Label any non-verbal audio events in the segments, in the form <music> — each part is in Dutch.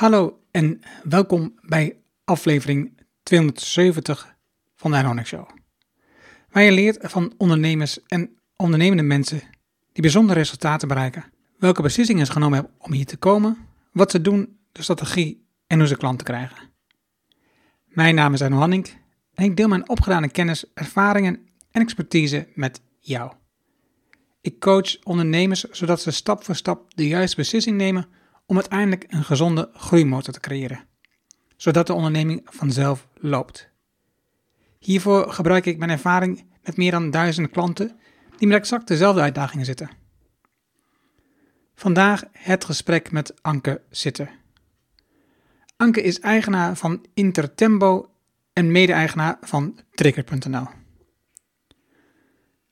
Hallo en welkom bij aflevering 270 van de Ironic Show. Waar je leert van ondernemers en ondernemende mensen die bijzondere resultaten bereiken, welke beslissingen ze genomen hebben om hier te komen, wat ze doen, de strategie en hoe ze klanten krijgen. Mijn naam is Arno Hanning en ik deel mijn opgedane kennis, ervaringen en expertise met jou. Ik coach ondernemers zodat ze stap voor stap de juiste beslissing nemen om uiteindelijk een gezonde groeimotor te creëren, zodat de onderneming vanzelf loopt. Hiervoor gebruik ik mijn ervaring met meer dan duizend klanten die met exact dezelfde uitdagingen zitten. Vandaag het gesprek met Anke Sitter. Anke is eigenaar van Intertembo en mede-eigenaar van Trigger.nl.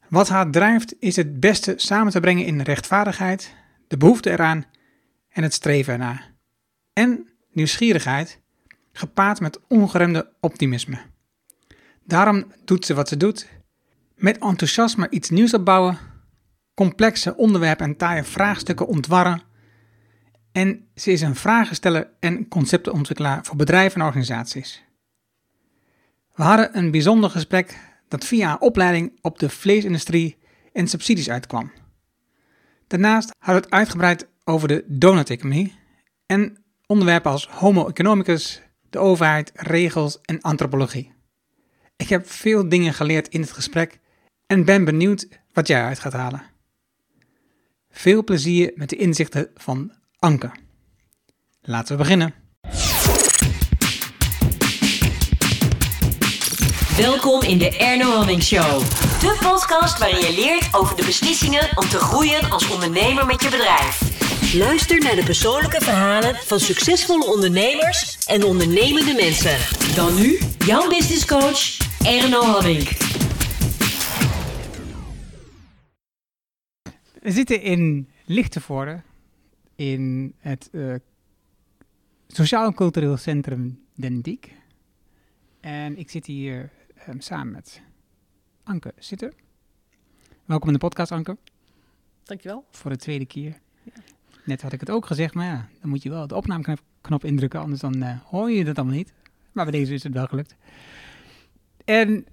Wat haar drijft is het beste samen te brengen in rechtvaardigheid, de behoefte eraan en het streven ernaar. En nieuwsgierigheid, gepaard met ongeremde optimisme. Daarom doet ze wat ze doet, met enthousiasme iets nieuws opbouwen, complexe onderwerpen en taaie vraagstukken ontwarren. En ze is een vragensteller en conceptenontwikkelaar voor bedrijven en organisaties. We hadden een bijzonder gesprek dat via haar opleiding op de vleesindustrie en subsidies uitkwam. Daarnaast hadden we het uitgebreid over de donut-economie en onderwerpen als homo economicus, de overheid, regels en antropologie. Ik heb veel dingen geleerd in het gesprek en ben benieuwd wat jij uit gaat halen. Veel plezier met de inzichten van Anke. Laten we beginnen. Welkom in de Erno Hamming Show. De podcast waarin je leert over de beslissingen om te groeien als ondernemer met je bedrijf. Luister naar de persoonlijke verhalen van succesvolle ondernemers en ondernemende mensen. Dan nu jouw business coach Erno Hamming. We zitten in Lichtenvoorde in het uh, Sociaal en Cultureel Centrum Den Diek. En ik zit hier um, samen met Anke Sitter. Welkom in de podcast, Anke. Dankjewel. Voor de tweede keer. Net had ik het ook gezegd, maar ja, dan moet je wel de opnameknop indrukken, anders dan uh, hoor je dat allemaal niet. Maar bij deze is het wel gelukt. En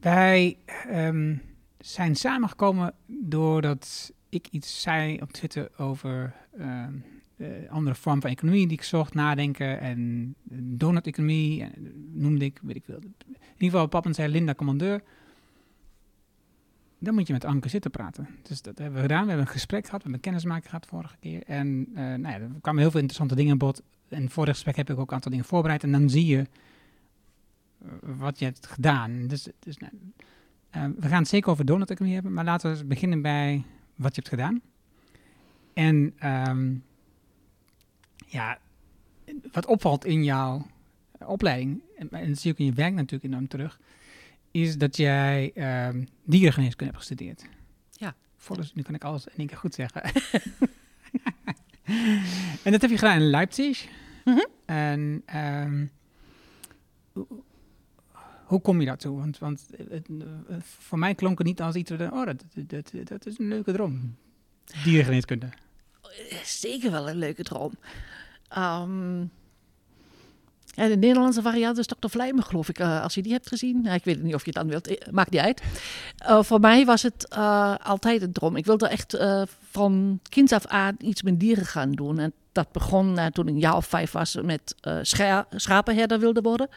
wij um, zijn samengekomen doordat ik iets zei op Twitter over um, de andere vorm van economie die ik zocht, nadenken en donut-economie, noemde ik, weet ik veel. In ieder geval, papa zei Linda Commandeur. Dan moet je met Anke zitten praten. Dus dat hebben we gedaan. We hebben een gesprek gehad, we hebben een kennismaking gehad vorige keer. En uh, nou ja, er kwamen heel veel interessante dingen aan bod. En voor gesprek heb ik ook een aantal dingen voorbereid. En dan zie je uh, wat je hebt gedaan. Dus, dus nou, uh, we gaan het zeker over donut-economie hebben. Maar laten we beginnen bij wat je hebt gedaan. En um, ja, wat opvalt in jouw opleiding, en, dat zie ook in je werk natuurlijk enorm terug, is dat jij um, dierengeneeskunde hebt gestudeerd. Ja. Volgens, nu kan ik alles in één keer goed zeggen. <laughs> en dat heb je gedaan in Leipzig. Mhm. Mm -hmm. En um, hoe kom je daartoe? Want, want het, het, voor mij klonk het niet als iets, oh, dat, dat, dat is een leuke droom. Dierengeneeskunde. Zeker wel een leuke droom. Um, ja, de Nederlandse variant is Dr. Vlijmen, geloof ik, uh, als je die hebt gezien. Ja, ik weet niet of je het dan wilt, maakt niet uit. Uh, voor mij was het altijd een droom. Ik wilde echt van kinds af aan iets met dieren gaan doen. En dat begon toen ik een jaar of vijf was met scha schapenherder wilde worden.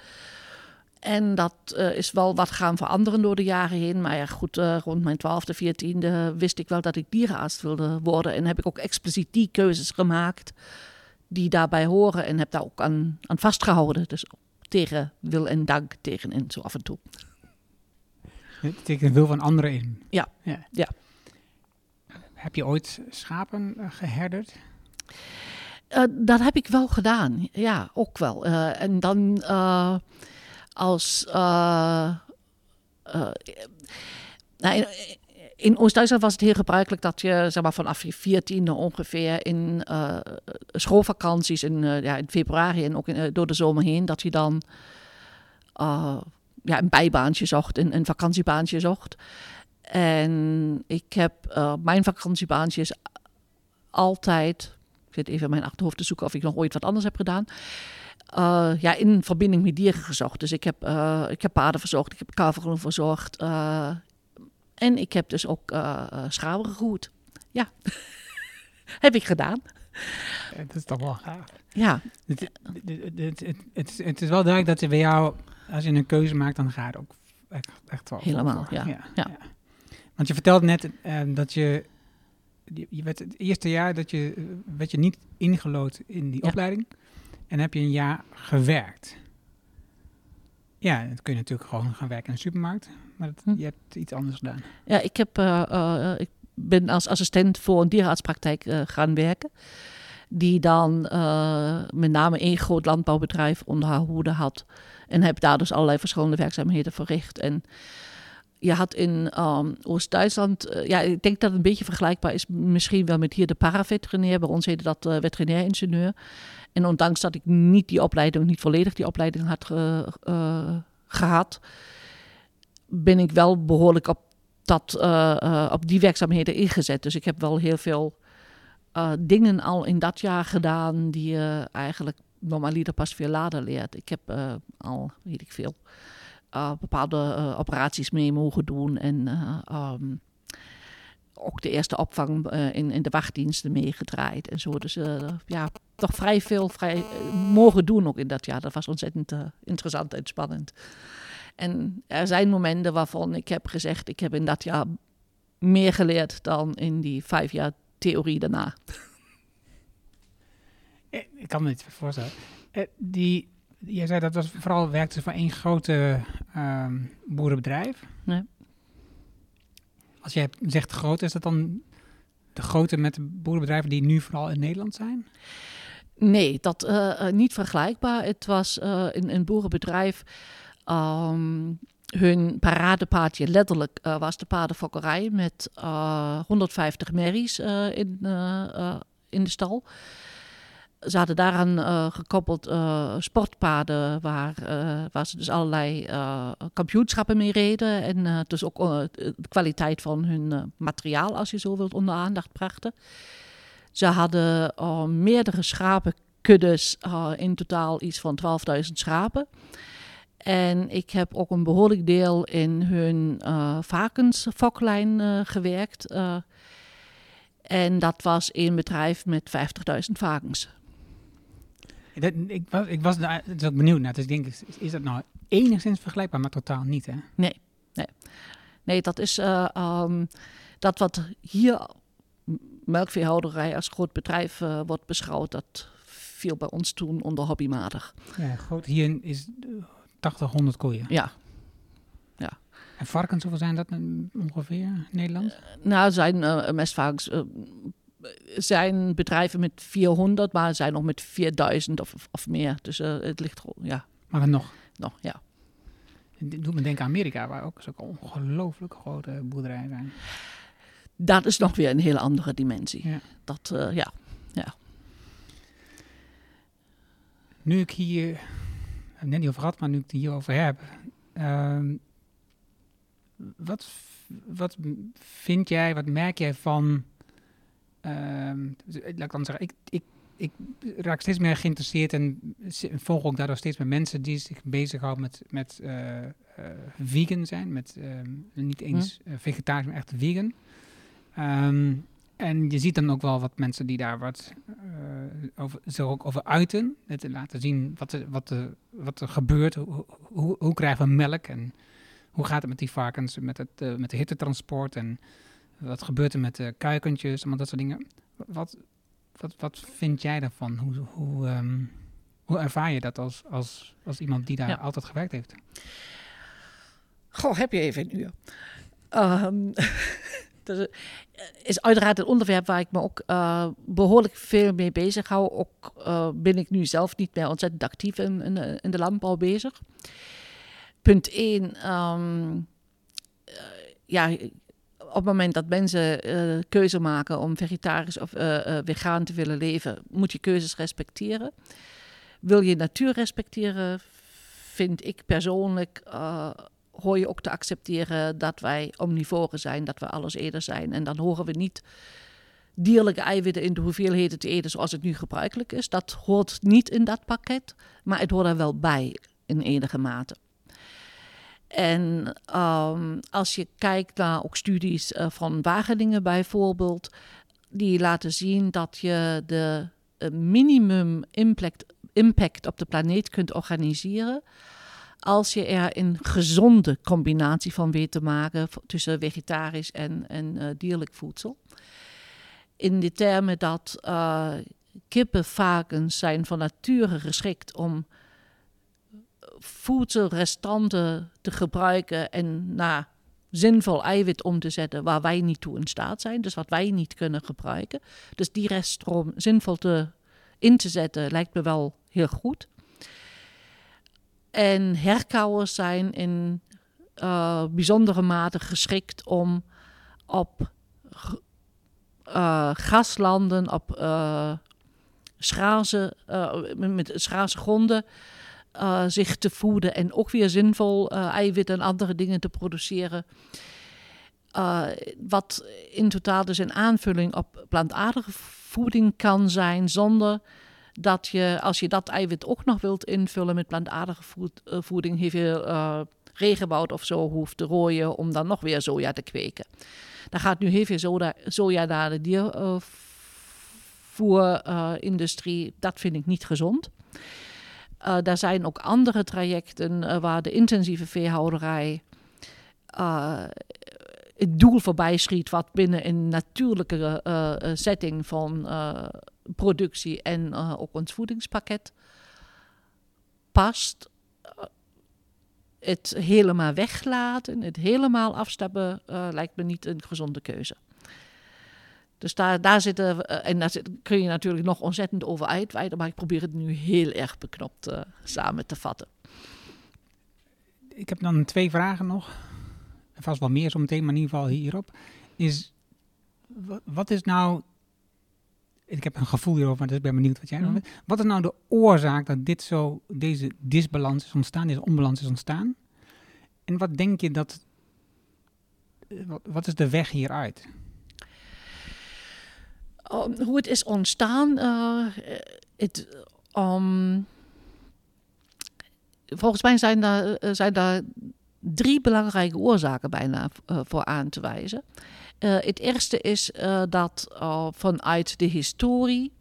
En dat is wel wat gaan veranderen door de jaren heen. Maar ja, goed, rond mijn twaalfde, veertiende wist ik wel dat ik dierenarts wilde worden. En heb ik ook expliciet die keuzes gemaakt die daarbij horen. En heb daar ook aan, aan vastgehouden. Dus tegen wil en dank tegen en zo af en toe. Tegen de wil van anderen in? Ja, ja. ja. Heb je ooit schapen uh, geherderd? Uh, dat heb ik wel gedaan, ja, ook wel. Uh, en dan uh, als. Nou, in, Oost-Duitsland was het heel gebruikelijk dat je zeg maar, vanaf je veertiende ongeveer in schoolvakanties in, ja, in februari en ook in, door de zomer heen, dat je dan ja, een bijbaantje zocht, een, een vakantiebaantje zocht. En ik heb mijn vakantiebaantjes altijd Ik zit even in mijn achterhoofd te zoeken of ik nog ooit wat anders heb gedaan. Ja, in verbinding met dieren gezocht. Dus ik heb, uh, ik heb paarden verzorgd, ik heb kavelen verzorgd. En ik heb dus ook schapen gegroeid. Ja, <laughs> heb ik gedaan. Het is toch wel gaaf. Ja. Het, het, het, het, is wel duidelijk dat je bij jou, als je een keuze maakt, dan gaat het ook echt, echt wel. Helemaal, ja. Ja, ja. Want je vertelde net uh, dat je, je werd het eerste jaar dat je, werd je niet ingelood in die opleiding. En heb je een jaar gewerkt. Ja, dan kun je natuurlijk gewoon gaan werken in een supermarkt. Maar dat, hm. je hebt iets anders gedaan. Ja, ik, heb, uh, uh, ik ben als assistent voor een dierenartspraktijk uh, gaan werken. Die dan met name één groot landbouwbedrijf onder haar hoede had. En heb daar dus allerlei verschillende werkzaamheden verricht. En je had in um, Oost-Duitsland, ja, ik denk dat het een beetje vergelijkbaar is misschien wel met hier de paraveterinair. Bij ons heette dat veterinair ingenieur. En ondanks dat ik niet die opleiding, niet volledig die opleiding had uh, gehad, ben ik wel behoorlijk op, dat, uh, op die werkzaamheden ingezet. Dus ik heb wel heel veel dingen al in dat jaar gedaan die je eigenlijk normaliter pas veel later leert. Ik heb al, weet ik veel, bepaalde operaties mee mogen doen en um, ook de eerste opvang uh, in, in de wachtdiensten meegedraaid en zo. Dus uh, ja, toch vrij veel vrij, uh, mogen doen ook in dat jaar. Dat was ontzettend interessant en spannend. En er zijn momenten waarvan ik heb gezegd, ik heb in dat jaar meer geleerd dan in die vijf jaar theorie daarna. <laughs> Ik kan me niet voorstellen. Die, jij zei dat was vooral werkte voor één grote uh, boerenbedrijf. Nee. Als jij zegt groot, is dat dan de grote met de boerenbedrijven die nu vooral in Nederland zijn? Nee, dat uh, niet vergelijkbaar. Het was uh, een, een, boerenbedrijf. Um, hun paradepaardje letterlijk was de paardenfokkerij met 150 merries in, in de stal ze hadden daaraan uh, gekoppeld uh, sportpaden waar, uh, waar ze dus allerlei kampioenschappen mee reden. En dus ook de kwaliteit van hun materiaal, als je zo wilt, onder aandacht brachten. Ze hadden meerdere schapenkuddes, in totaal iets van 12.000 schapen. En ik heb ook een behoorlijk deel in hun varkensfoklijn gewerkt. en dat was een bedrijf met 50.000 varkens. Dat, ik, was, ik was daar ook benieuwd naar. Dus ik denk, is, is dat nou enigszins vergelijkbaar, maar totaal niet, hè? Nee, nee. Nee, dat is uh, um, dat wat hier melkveehouderij als groot bedrijf uh, wordt beschouwd, dat viel bij ons toen onder hobbymatig. Ja, groot. Hier is 80, 100 koeien. Ja. ja. En varkens, hoeveel zijn dat ongeveer in Nederland? Uh, nou, zijn mestvarkens zijn bedrijven met 400, maar zijn nog met 4000 of, of meer. Dus uh, het ligt ja. Maar nog? Nog, ja. Dit doet me denken aan Amerika, waar ook zo'n ongelooflijk grote boerderijen zijn. Dat is nog weer een hele andere dimensie. Ja. Dat, uh, ja, ja. Nu ik hier, net niet over gehad, maar nu ik het hierover heb. Uh, wat, wat vind jij, wat merk jij van Um, laat ik dan zeggen, ik, ik, ik raak steeds meer geïnteresseerd en volg ook daardoor steeds meer mensen die zich bezighouden met, met uh, uh, vegan zijn. Met um, niet eens uh, vegetarisch, maar echt vegan. Um, en je ziet dan ook wel wat mensen die daar wat over, zich ook over uiten. Het laten zien wat er, wat er, wat er gebeurt. Hoe, hoe, hoe krijgen we melk en hoe gaat het met die varkens, met, het, met de hittetransport en wat gebeurt er met de kuikentjes, allemaal dat soort dingen. Wat, wat, wat vind jij daarvan? Hoe, hoe, um, hoe ervaar je dat als, als, als iemand die daar ja. altijd gewerkt heeft? Goh, heb je even een uur? Um, <laughs> dat is uiteraard een onderwerp waar ik me ook uh, behoorlijk veel mee bezig hou. Ook uh, ben ik nu zelf niet meer ontzettend actief in, in, in de landbouw bezig. Punt 1. Um, uh, ja, op het moment dat mensen uh, keuze maken om vegetarisch of uh, vegan te willen leven, moet je keuzes respecteren. Wil je natuur respecteren, vind ik persoonlijk, hoor je ook te accepteren dat wij omnivoren zijn, dat we alles eerder zijn. En dan horen we niet dierlijke eiwitten in de hoeveelheden te eten zoals het nu gebruikelijk is. Dat hoort niet in dat pakket, maar het hoort er wel bij in enige mate. En um, als je kijkt naar ook studies uh, van Wageningen bijvoorbeeld, die laten zien dat je de uh, minimum impact, impact op de planeet kunt organiseren als je er een gezonde combinatie van weet te maken tussen vegetarisch en, en uh, dierlijk voedsel. In de termen dat uh, kippenvarkens zijn van nature geschikt om voedselrestanten te gebruiken en naar zinvol eiwit om te zetten waar wij niet toe in staat zijn, dus wat wij niet kunnen gebruiken. Dus die reststroom zinvol te, in te zetten lijkt me wel heel goed. En herkauwers zijn in uh, bijzondere mate geschikt om op uh, graslanden, op uh, schaarse, met schaarse gronden zich te voeden en ook weer zinvol eiwitten en andere dingen te produceren. wat in totaal dus een aanvulling op plantaardige voeding kan zijn zonder dat je, als je dat eiwit ook nog wilt invullen met plantaardige voed, voeding, heel veel uh, regenwoud of zo hoeft te rooien om dan nog weer soja te kweken. Dan gaat nu heel veel soja, soja naar de diervoerindustrie. Dat vind ik niet gezond. Uh, daar zijn ook andere trajecten uh, waar de intensieve veehouderij uh, het doel voorbij schiet, wat binnen een natuurlijke setting van productie en ook ons voedingspakket past. Het helemaal weglaten, het helemaal afstappen, lijkt me niet een gezonde keuze. Dus daar, daar zitten, uh, en daar zit, kun je natuurlijk nog ontzettend over uitweiden, maar ik probeer het nu heel erg beknopt samen te vatten. Ik heb dan twee vragen nog. Vast wel meer zometeen, maar in ieder geval hierop. Is, wat is nou ik heb een gevoel hierover, maar dus ik ben benieuwd wat jij mm. Wat is nou de oorzaak dat dit zo, deze disbalans is ontstaan, deze onbalans is ontstaan? En wat denk je dat, eh, wat, wat is de weg hieruit? Hoe het is ontstaan, uh, het, volgens mij zijn daar, eh, zijn daar drie belangrijke oorzaken bijna uh, voor aan te wijzen. Het eerste is dat vanuit de historie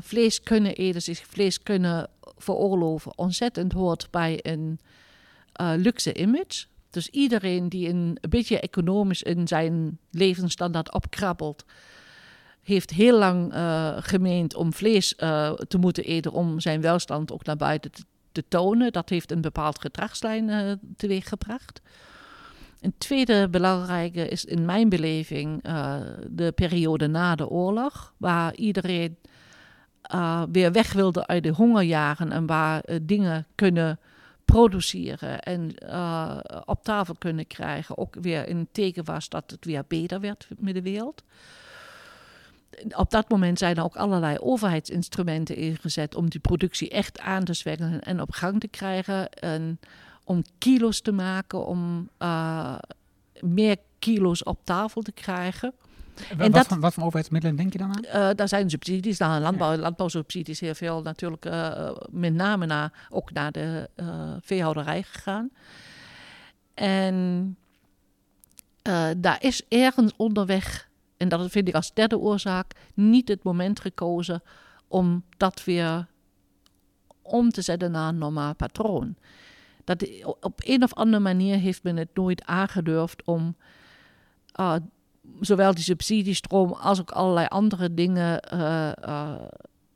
vlees kunnen eten, zich vlees kunnen veroorloven, ontzettend hoort bij een luxe image. Dus iedereen die een beetje economisch in zijn levensstandaard opkrabbelt, heeft heel lang gemeend om vlees te moeten eten om zijn welstand ook naar buiten te, tonen. Dat heeft een bepaald gedragslijn teweeggebracht. Een tweede belangrijke is in mijn beleving uh, de periode na de oorlog, waar iedereen uh, weer weg wilde uit de hongerjaren en waar uh, dingen kunnen produceren en op tafel kunnen krijgen. Ook weer een teken was dat het weer beter werd met de wereld. Op dat moment zijn er ook allerlei overheidsinstrumenten ingezet om die productie echt aan te zwekken en op gang te krijgen. En om kilo's te maken, om uh, meer kilo's op tafel te krijgen. En wat, dat, voor, wat voor overheidsmiddelen denk je dan aan? Uh, daar zijn subsidies, daar landbouw, ja. landbouwsubsidies heel veel natuurlijk uh, met name naar, ook naar de veehouderij gegaan. En daar is ergens onderweg, en dat vind ik als derde oorzaak, niet het moment gekozen om dat weer om te zetten naar een normaal patroon dat op een of andere manier heeft men het nooit aangedurfd om uh, zowel die subsidiestroom als ook allerlei andere dingen uh, uh,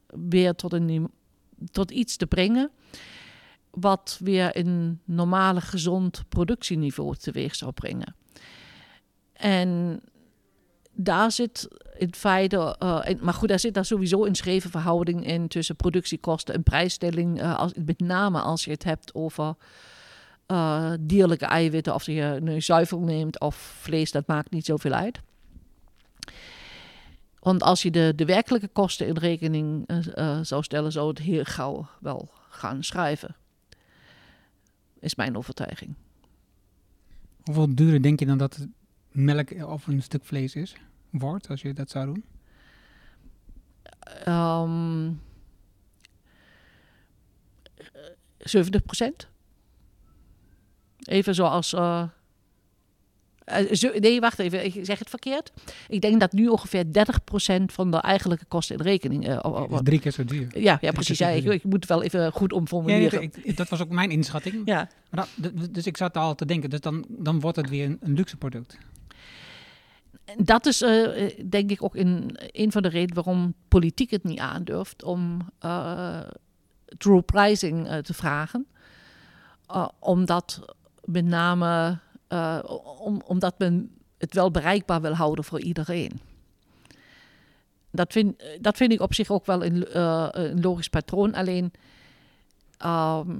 weer tot, een, tot iets te brengen. Wat weer een normale, gezond productieniveau teweeg zou brengen. En daar zit in feite, uh, maar goed, daar zit daar sowieso een schreven verhouding in tussen productiekosten en prijsstelling. Uh, als, met name als je het hebt over uh, dierlijke eiwitten, of je nu zuivel neemt of vlees, dat maakt niet zoveel uit. Want als je de, de werkelijke kosten in rekening zou stellen, zou het heel gauw wel gaan schrijven. Is mijn overtuiging. Hoeveel duurder denk je dan dat melk of een stuk vlees is? wordt als je dat zou doen? Ehm 70 procent. Even zoals. eh, eh, nee, wacht even, ik zeg het verkeerd. Ik denk dat nu ongeveer 30% van de eigenlijke kosten in rekening. eh, oh, oh, is drie keer zo duur. ja, ja, precies. Ja, <laughs> ik, ik moet het wel even goed Ja, omformuleren. nee, ik- dat was ook mijn inschatting. Ja, Maar dat- dus ik zat al te denken, dus dan, dan wordt het weer een, een luxe product. Dat is eh, eh, denk ik ook een van de redenen waarom politiek het niet aandurft om eh, true pricing te vragen. Uh, omdat met name om, omdat men het wel bereikbaar wil houden voor iedereen. Dat vind, dat vind ik op zich ook wel een, een logisch patroon. Alleen ehm,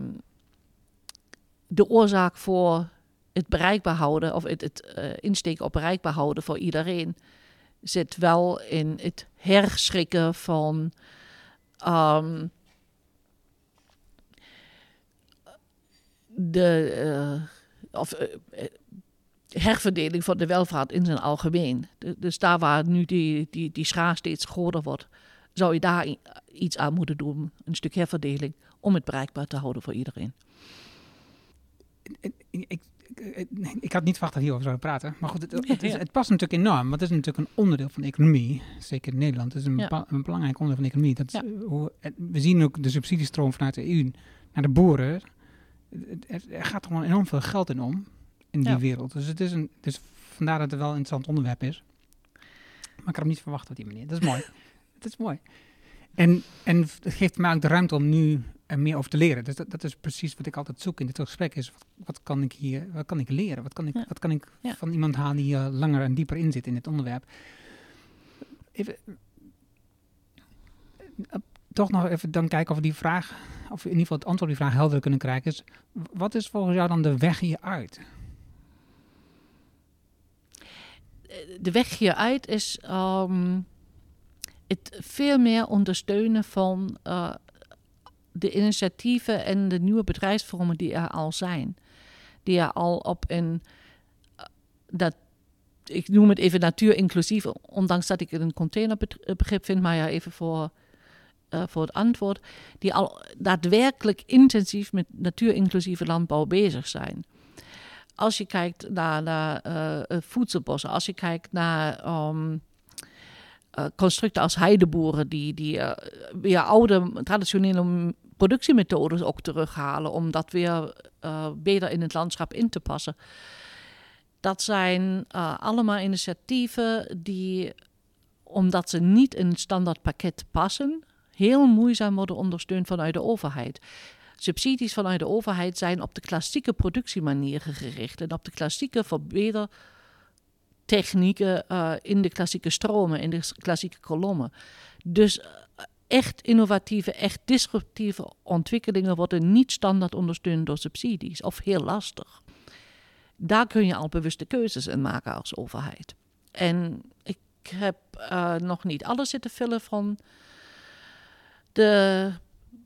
de oorzaak voor het bereikbaar houden of het, het eh, insteken op bereikbaar houden voor iedereen zit wel in het herschrikken van ehm, de eh, of, eh, herverdeling van de welvaart in zijn algemeen. Dus daar waar nu die, die, die schaar steeds groter wordt, zou je daar iets aan moeten doen, een stuk herverdeling, om het bereikbaar te houden voor iedereen. Ik, ik, ik had niet verwacht dat hierover zouden praten. Maar goed, het, het, is- Ja. het past natuurlijk enorm. Want het is natuurlijk een onderdeel van de economie. Zeker in Nederland. Het is een, Ja. een belangrijk onderdeel van de economie. Dat, Ja. eh, hoe, we zien ook de subsidiestroom vanuit de EU naar de boeren. Het- Er gaat gewoon enorm veel geld in om. In die Ja. wereld. Dus, het is een, dus vandaar dat het wel een interessant onderwerp is. Maar ik had hem niet verwacht op die manier. Dat is mooi. <laughs> Het is mooi. En, en het geeft mij ook de ruimte om nu er meer over te leren. Dus dat, dat is precies wat ik altijd zoek in dit gesprek. Is wat, wat kan ik hier, wat kan ik leren? Wat kan ik, Ja. wat kan ik Ja. van iemand halen die uh, langer en dieper in zit in dit onderwerp? Even, eh, toch nog even dan kijken of we die vraag, of we in ieder geval het antwoord op die vraag helder kunnen krijgen. Is, wat is volgens jou dan de weg hieruit? de weg hieruit is ehm, het veel meer ondersteunen van eh, de initiatieven en de nieuwe bedrijfsvormen die er al zijn. Die er al op een, eh, dat, ik noem het even natuurinclusief, ondanks dat ik het een containerbegrip vind, maar ja, even voor, eh, voor het antwoord, die al daadwerkelijk intensief met natuurinclusieve landbouw bezig zijn als je kijkt naar, naar voedselbossen, als je kijkt naar ehm, eh, constructen als heideboeren, die, die eh, weer oude traditionele productiemethodes ook terughalen, om dat weer eh, beter in het landschap in te passen. Dat zijn eh, allemaal initiatieven die, omdat ze niet in het standaard pakket passen, heel moeizaam worden ondersteund vanuit de overheid subsidies vanuit de overheid zijn op de klassieke productiemanieren gericht en op de klassieke verbetertechnieken uh, in de klassieke stromen, in de klassieke kolommen. Dus uh, echt innovatieve, echt disruptieve ontwikkelingen worden niet standaard ondersteund door subsidies of heel lastig. Daar kun je al bewuste keuzes in maken als overheid. En ik heb uh, nog niet alles zitten vullen van de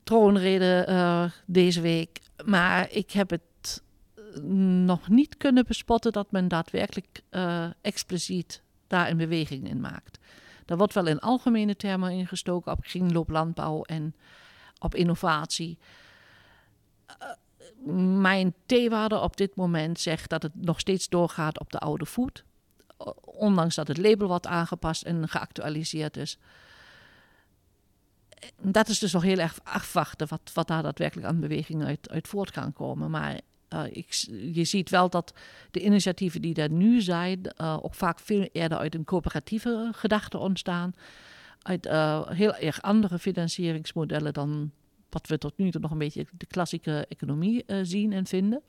troonrede deze week. Maar ik heb het nog niet kunnen bespotten dat men daadwerkelijk uh, expliciet daar een beweging in maakt. Er wordt wel in algemene termen ingestoken op kringlooplandbouw en op innovatie. Uh, mijn theewaarde op dit moment zegt dat het nog steeds doorgaat op de oude voet. Ondanks dat het label wat aangepast en geactualiseerd is dat is dus nog heel erg afwachten wat, wat daar daadwerkelijk aan beweging uit, uit voort kan komen. Maar ik, je ziet wel dat de initiatieven die er nu zijn, uh, ook vaak veel eerder uit een coöperatieve gedachte ontstaan. Uit uh, heel erg andere financieringsmodellen dan wat we tot nu toe nog een beetje de klassieke economie zien en vinden.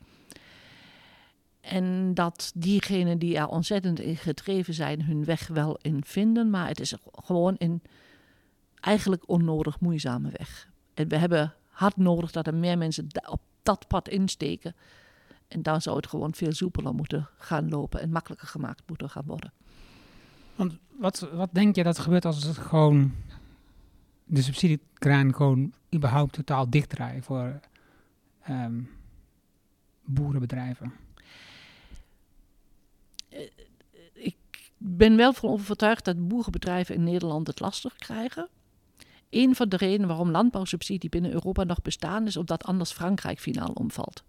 En dat diegenen die er ontzettend in gedreven zijn, hun weg wel in vinden. Maar het is gewoon in eigenlijk onnodig moeizame weg. En we hebben hard nodig dat er meer mensen op dat pad insteken. En dan zou het gewoon veel soepeler moeten gaan lopen en makkelijker gemaakt moeten gaan worden. Want wat, wat denk je dat er gebeurt als het gewoon de subsidiekraan gewoon überhaupt totaal dichtdraaien voor um, boerenbedrijven? Ik ben wel van overtuigd dat boerenbedrijven in Nederland het lastig krijgen. Een van de redenen waarom landbouwsubsidie binnen Europa nog bestaan is omdat anders Frankrijk finaal omvalt.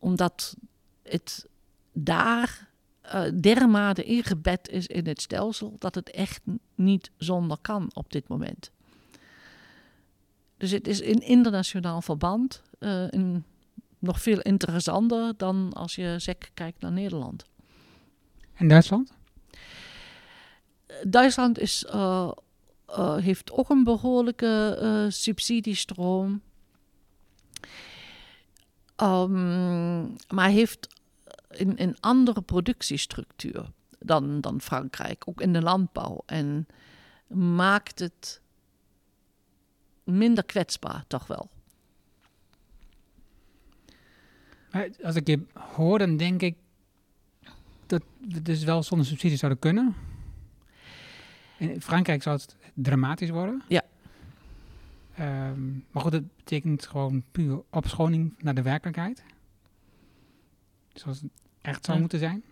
Omdat het daar uh, dermate ingebed is in het stelsel dat het echt niet zonder kan op dit moment. Dus het is in internationaal verband uh, een, nog veel interessanter dan als je SEC kijkt naar Nederland. En Duitsland? Duitsland is, uh, uh, heeft ook een behoorlijke subsidiestroom. Um, maar heeft een, een andere productiestructuur dan, dan Frankrijk, ook in de landbouw. En maakt het minder kwetsbaar, toch wel. Als ik je hoor, dan denk ik dat we dus wel zonder subsidie zouden kunnen. In Frankrijk zou het dramatisch worden. Ja. Um, maar goed, dat betekent gewoon puur opschoning naar de werkelijkheid. Zoals het echt zou moeten zijn?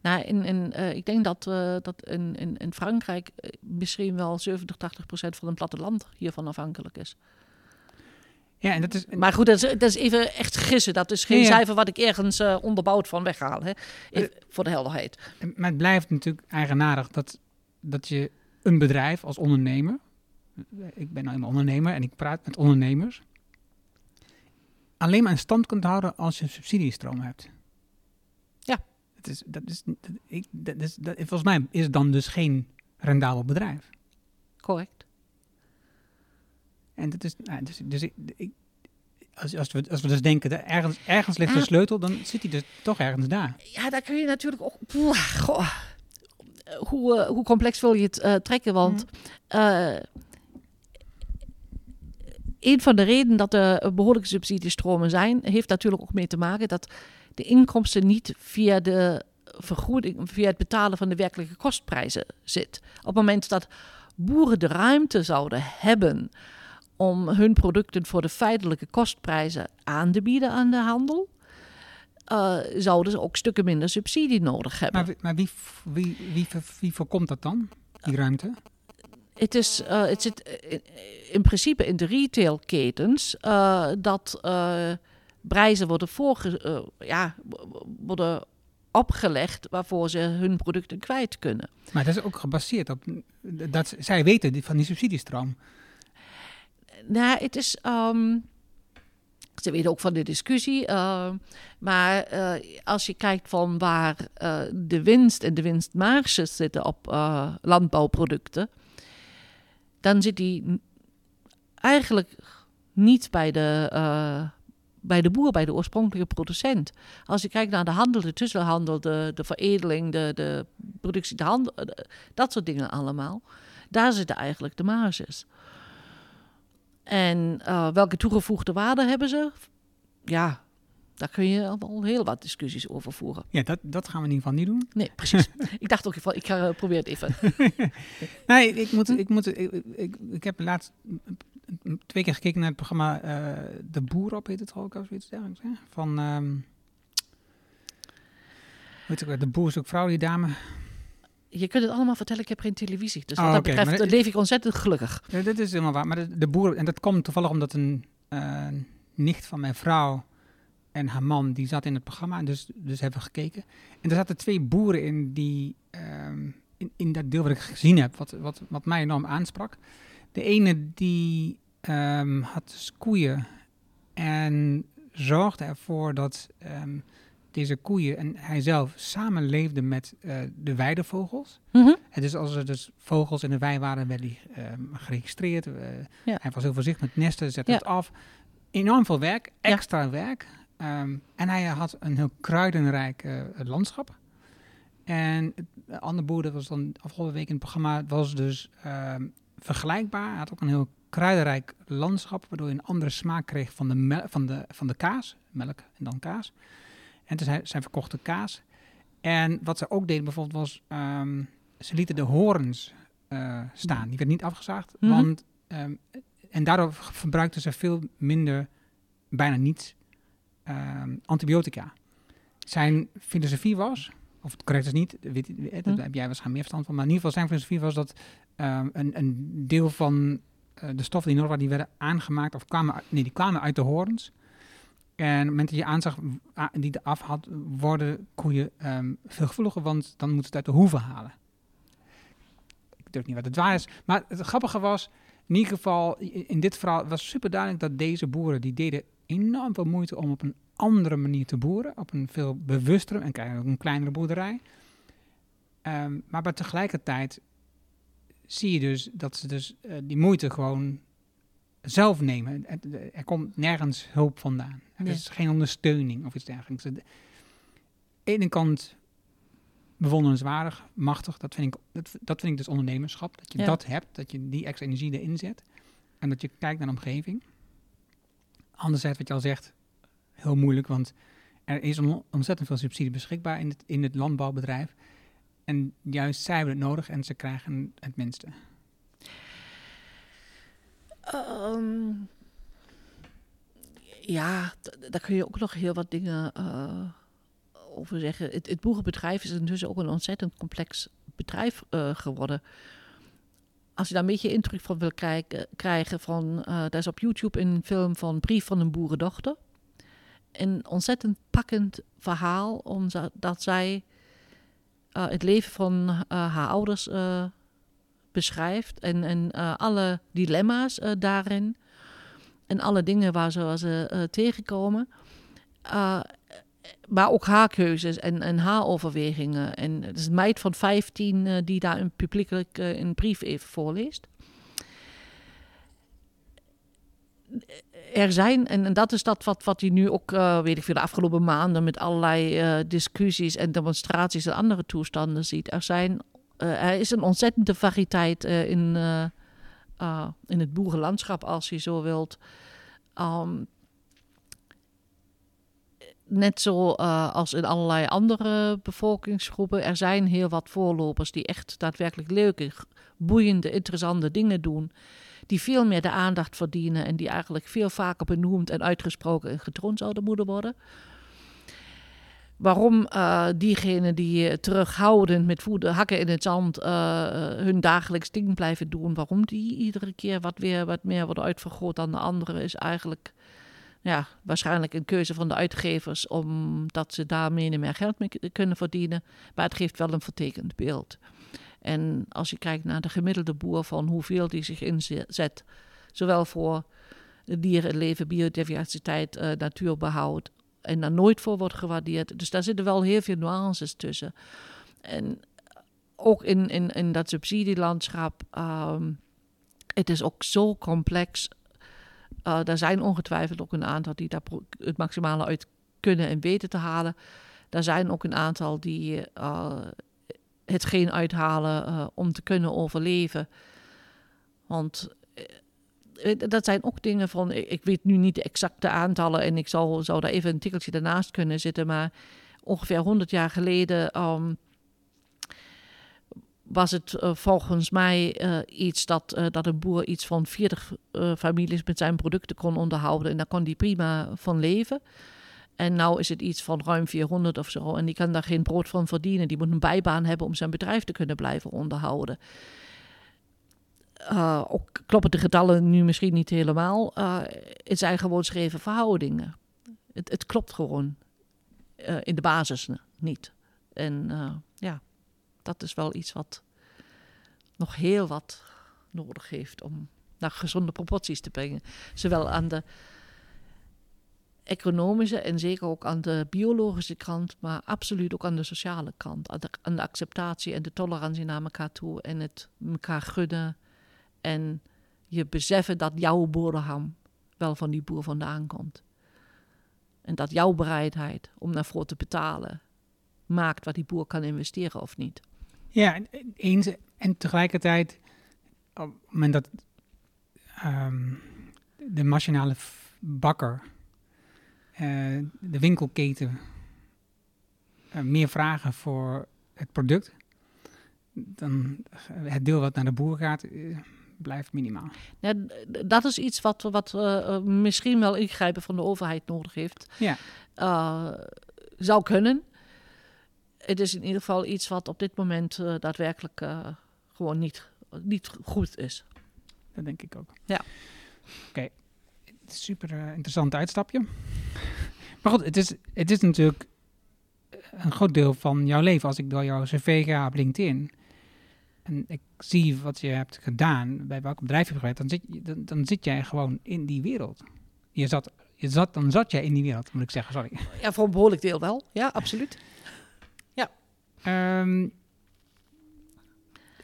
Nou, in, in, uh, ik denk dat, uh, dat in, in, in Frankrijk uh, misschien wel 70, 80 procent van het platteland hiervan afhankelijk is. Ja, en dat is... Maar goed, dat is, dat is even echt gissen. Dat is geen ja, ja. cijfer wat ik ergens onderbouwd van weghaal. Hè? Even, voor de helderheid. Maar het blijft natuurlijk eigenaardig dat, dat je een bedrijf als ondernemer... Ik ben nou een ondernemer en ik praat met ondernemers... alleen maar in stand kunt houden als je een subsidiestroom hebt. Ja. Dat is, dat is, dat, ik, dat is, dat, volgens mij is het dan dus geen rendabel bedrijf. Correct. En dat is, nou, dus, dus ik, ik, als, als, we, als we dus denken, dat ergens, ergens ligt de sleutel, dan zit hij dus toch ergens daar. Ja, daar kun je natuurlijk ook... Goh, hoe, uh, hoe complex wil je het uh, trekken? Want uh, een van de redenen dat er behoorlijke subsidiestromen zijn, heeft natuurlijk ook mee te maken dat de inkomsten niet via de vergoeding, via het betalen van de werkelijke kostprijzen zit. Op het moment dat boeren de ruimte zouden hebben om hun producten voor de feitelijke kostprijzen aan te bieden aan de handel, uh, zouden ze ook stukken minder subsidie nodig hebben. Maar, maar wie, wie, wie, wie, voorkomt dat dan, die ruimte? Het, is, uh, het zit in, in, principe in de retailketens uh, dat prijzen worden, voorge, ja, worden opgelegd waarvoor ze hun producten kwijt kunnen. Maar dat is ook gebaseerd op dat zij weten van die subsidiestroom. Nou, het is. Um, ze weten ook van de discussie. Uh, maar uh, als je kijkt van waar uh, de winst en de winstmarges zitten op landbouwproducten, dan zit die eigenlijk niet bij de bij de boer, bij de oorspronkelijke producent. Als je kijkt naar de handel, de tussenhandel, de, de veredeling, de, de productie, de handel, dat soort dingen allemaal, daar zitten eigenlijk de marges. En uh, welke toegevoegde waarde hebben ze? Ja, daar kun je al heel wat discussies over voeren. Ja, dat, dat gaan we in ieder geval niet doen. Nee, precies. <laughs> ik dacht ook, ik ga uh, probeer het even. <laughs> nee, ik moet, ik moet, ik, ik, ik heb laatst twee keer gekeken naar het programma uh, De Boer op, heet het ook, of zoiets dergelijks. Hè? Van, um, weet ik, De Boer is ook vrouw, die dame. Je kunt het allemaal vertellen, ik heb geen televisie. Dus wat oh, dat okay, betreft maar, leef ik ontzettend gelukkig. Ja, dit is helemaal waar. Maar de, de, Boer, en dat komt toevallig omdat een uh, nicht van mijn vrouw en haar man, die zat in het programma. Dus, dus hebben we gekeken. En er zaten twee boeren in die... Um, in, in dat deel wat ik gezien heb, wat, wat, wat mij enorm aansprak. De ene die um, had dus koeien en zorgde ervoor dat um, deze koeien en hij zelf samen leefden met uh, de weidevogels. Mm -hmm. En dus als er dus vogels in de wei waren, werden die um, geregistreerd. Uh, ja. Hij was heel voorzichtig met nesten, zette ja. het af. Enorm veel werk, extra ja. werk. en hij had een heel kruidenrijk uh, landschap. En het andere boer, dat was dan afgelopen week in het programma, was dus vergelijkbaar. Hij had ook een heel kruidenrijk landschap, waardoor je een andere smaak kreeg van de, van de, van de kaas, melk en dan kaas. En toen zijn, verkochte kaas. En wat ze ook deden bijvoorbeeld was, um, ze lieten de horens uh, staan. Die werden niet afgezaagd, mm -hmm. want, um, en daardoor verbruikten ze veel minder, bijna niets, um, antibiotica. Zijn filosofie was, of het correct is niet, weet, weet- daar Hm. heb jij waarschijnlijk meer verstand van. Maar in ieder geval zijn filosofie was dat ehm, een, een deel van eh, de stoffen die nodig waren, die werden aangemaakt, of kwamen, nee, die kwamen uit de horens. En op het moment dat je aanzag die eraf had, worden koeien ehm, veel gevoeliger, want dan moeten ze het uit de hoeven halen. Ik durf niet wat het waar is. Maar het grappige was, in ieder geval, in dit verhaal was super duidelijk dat deze boeren, die deden enorm veel moeite om op een andere manier te boeren. Op een veel bewustere en krijgen een kleinere boerderij. Ehm, maar tegelijkertijd zie je dus dat ze dus eh, die moeite gewoon zelf nemen. Het- Er komt nergens hulp vandaan. Er Nee. is geen ondersteuning of iets dergelijks. Aan de ene kant bewonderenswaardig, machtig. Dat vind ik, dat, dat vind ik dus ondernemerschap. Dat je Ja. dat hebt, dat je die extra energie erin zet. En dat je kijkt naar de omgeving. Anderzijds, wat je al zegt, heel moeilijk, want er is on- ontzettend veel subsidie beschikbaar in het, in het landbouwbedrijf. En juist zij hebben het nodig en ze krijgen het minste. Ehm, ja, daar kun je ook nog heel wat dingen eh, over zeggen. Het, boerenbedrijf is intussen ook een ontzettend complex bedrijf eh, geworden. Als je daar een beetje indruk van wil krijgen, van, eh daar is op YouTube een film van Brief van een boerendochter. Een ontzettend pakkend verhaal, omdat dat zij het leven van haar ouders beschrijft en, en eh, alle dilemma's eh, daarin en alle dingen waar ze, waar eh, tegenkomen. Maar ook haar keuzes en, en haar overwegingen. En het is een meid van 15 eh, die daar een publiekelijk een brief even voorleest. Er zijn, en, en dat is dat wat, wat je nu ook, weet ik veel, de afgelopen maanden met allerlei discussies en demonstraties en andere toestanden ziet. Er, zijn, eh, er is een ontzettende variëteit eh, in, eh, eh, in het boerenlandschap, als je zo wilt. Um, net zo als in allerlei andere bevolkingsgroepen. Er zijn heel wat voorlopers die echt daadwerkelijk leuke, boeiende, interessante dingen doen. Die veel meer de aandacht verdienen en die eigenlijk veel vaker benoemd en uitgesproken en getroond zouden moeten worden. Waarom uh, diegenen die terughoudend met voeten, hakken in het zand uh, hun dagelijks ding blijven doen, waarom die iedere keer wat, weer, wat meer worden uitvergroot dan de anderen, is eigenlijk ja, waarschijnlijk een keuze van de uitgevers omdat ze daarmee meer geld mee kunnen verdienen. Maar het geeft wel een vertekend beeld. En als je kijkt naar de gemiddelde boer van hoeveel die zich inzet, zowel voor dierenleven, biodiversiteit, natuurbehoud, en daar nooit voor wordt gewaardeerd. Dus daar zitten wel heel veel nuances tussen. En ook in, in, in dat subsidielandschap, um, het is ook zo complex. Uh, er zijn ongetwijfeld ook een aantal die daar het maximale uit kunnen en weten te halen. Er zijn ook een aantal die uh, het geen uithalen uh, om te kunnen overleven. Want eh, dat zijn ook dingen van, ik weet nu niet de exacte aantallen en ik zou, zou daar even een tikkeltje daarnaast kunnen zitten, maar ongeveer 100 jaar geleden um, was het uh, volgens mij uh, iets dat, dat een boer iets van 40 families met zijn producten kon onderhouden en daar kon die prima van leven. En nu is het iets van ruim 400 of zo en die kan daar geen brood van verdienen. Die moet een bijbaan hebben om zijn bedrijf te kunnen blijven onderhouden. Uh, ook kloppen de getallen nu misschien niet helemaal. Uh, het zijn gewoon schreven verhoudingen. Het, het klopt gewoon uh, in de basis niet. En ja, dat is wel iets wat nog heel wat nodig heeft om naar gezonde proporties te brengen. Zowel aan de economische en zeker ook aan de biologische kant, maar absoluut ook aan de sociale kant. Aan de, aan de acceptatie en de tolerantie naar elkaar toe en het elkaar gunnen en je beseffen dat jouw boterham wel van die boer vandaan komt. En dat jouw bereidheid om daarvoor te betalen maakt wat die boer kan investeren of niet. Ja, eens. En tegelijkertijd, op het moment dat um, de nationale bakker, uh, de winkelketen, uh, meer vragen voor het product, dan het deel wat naar de boer gaat, blijft minimaal. Ja, dat is iets wat, wat uh, misschien wel ingrijpen van de overheid nodig heeft. Ja. Uh, zou kunnen. het is in ieder geval iets wat op dit moment uh, daadwerkelijk gewoon niet, niet goed is. Dat denk ik ook. Ja. Oké, super interessant uitstapje. <laughs> maar goed, het is, het is natuurlijk een groot deel van jouw leven. Als ik door jouw cv ga op LinkedIn en ik zie wat je hebt gedaan, bij welk bedrijf je hebt gewerkt, dan zit, dan, dan zit jij gewoon in die wereld. Je zat, je zat, dan zat jij in die wereld, moet ik zeggen, sorry. Ja, voor een behoorlijk deel wel. Ja, absoluut. Ja. Um,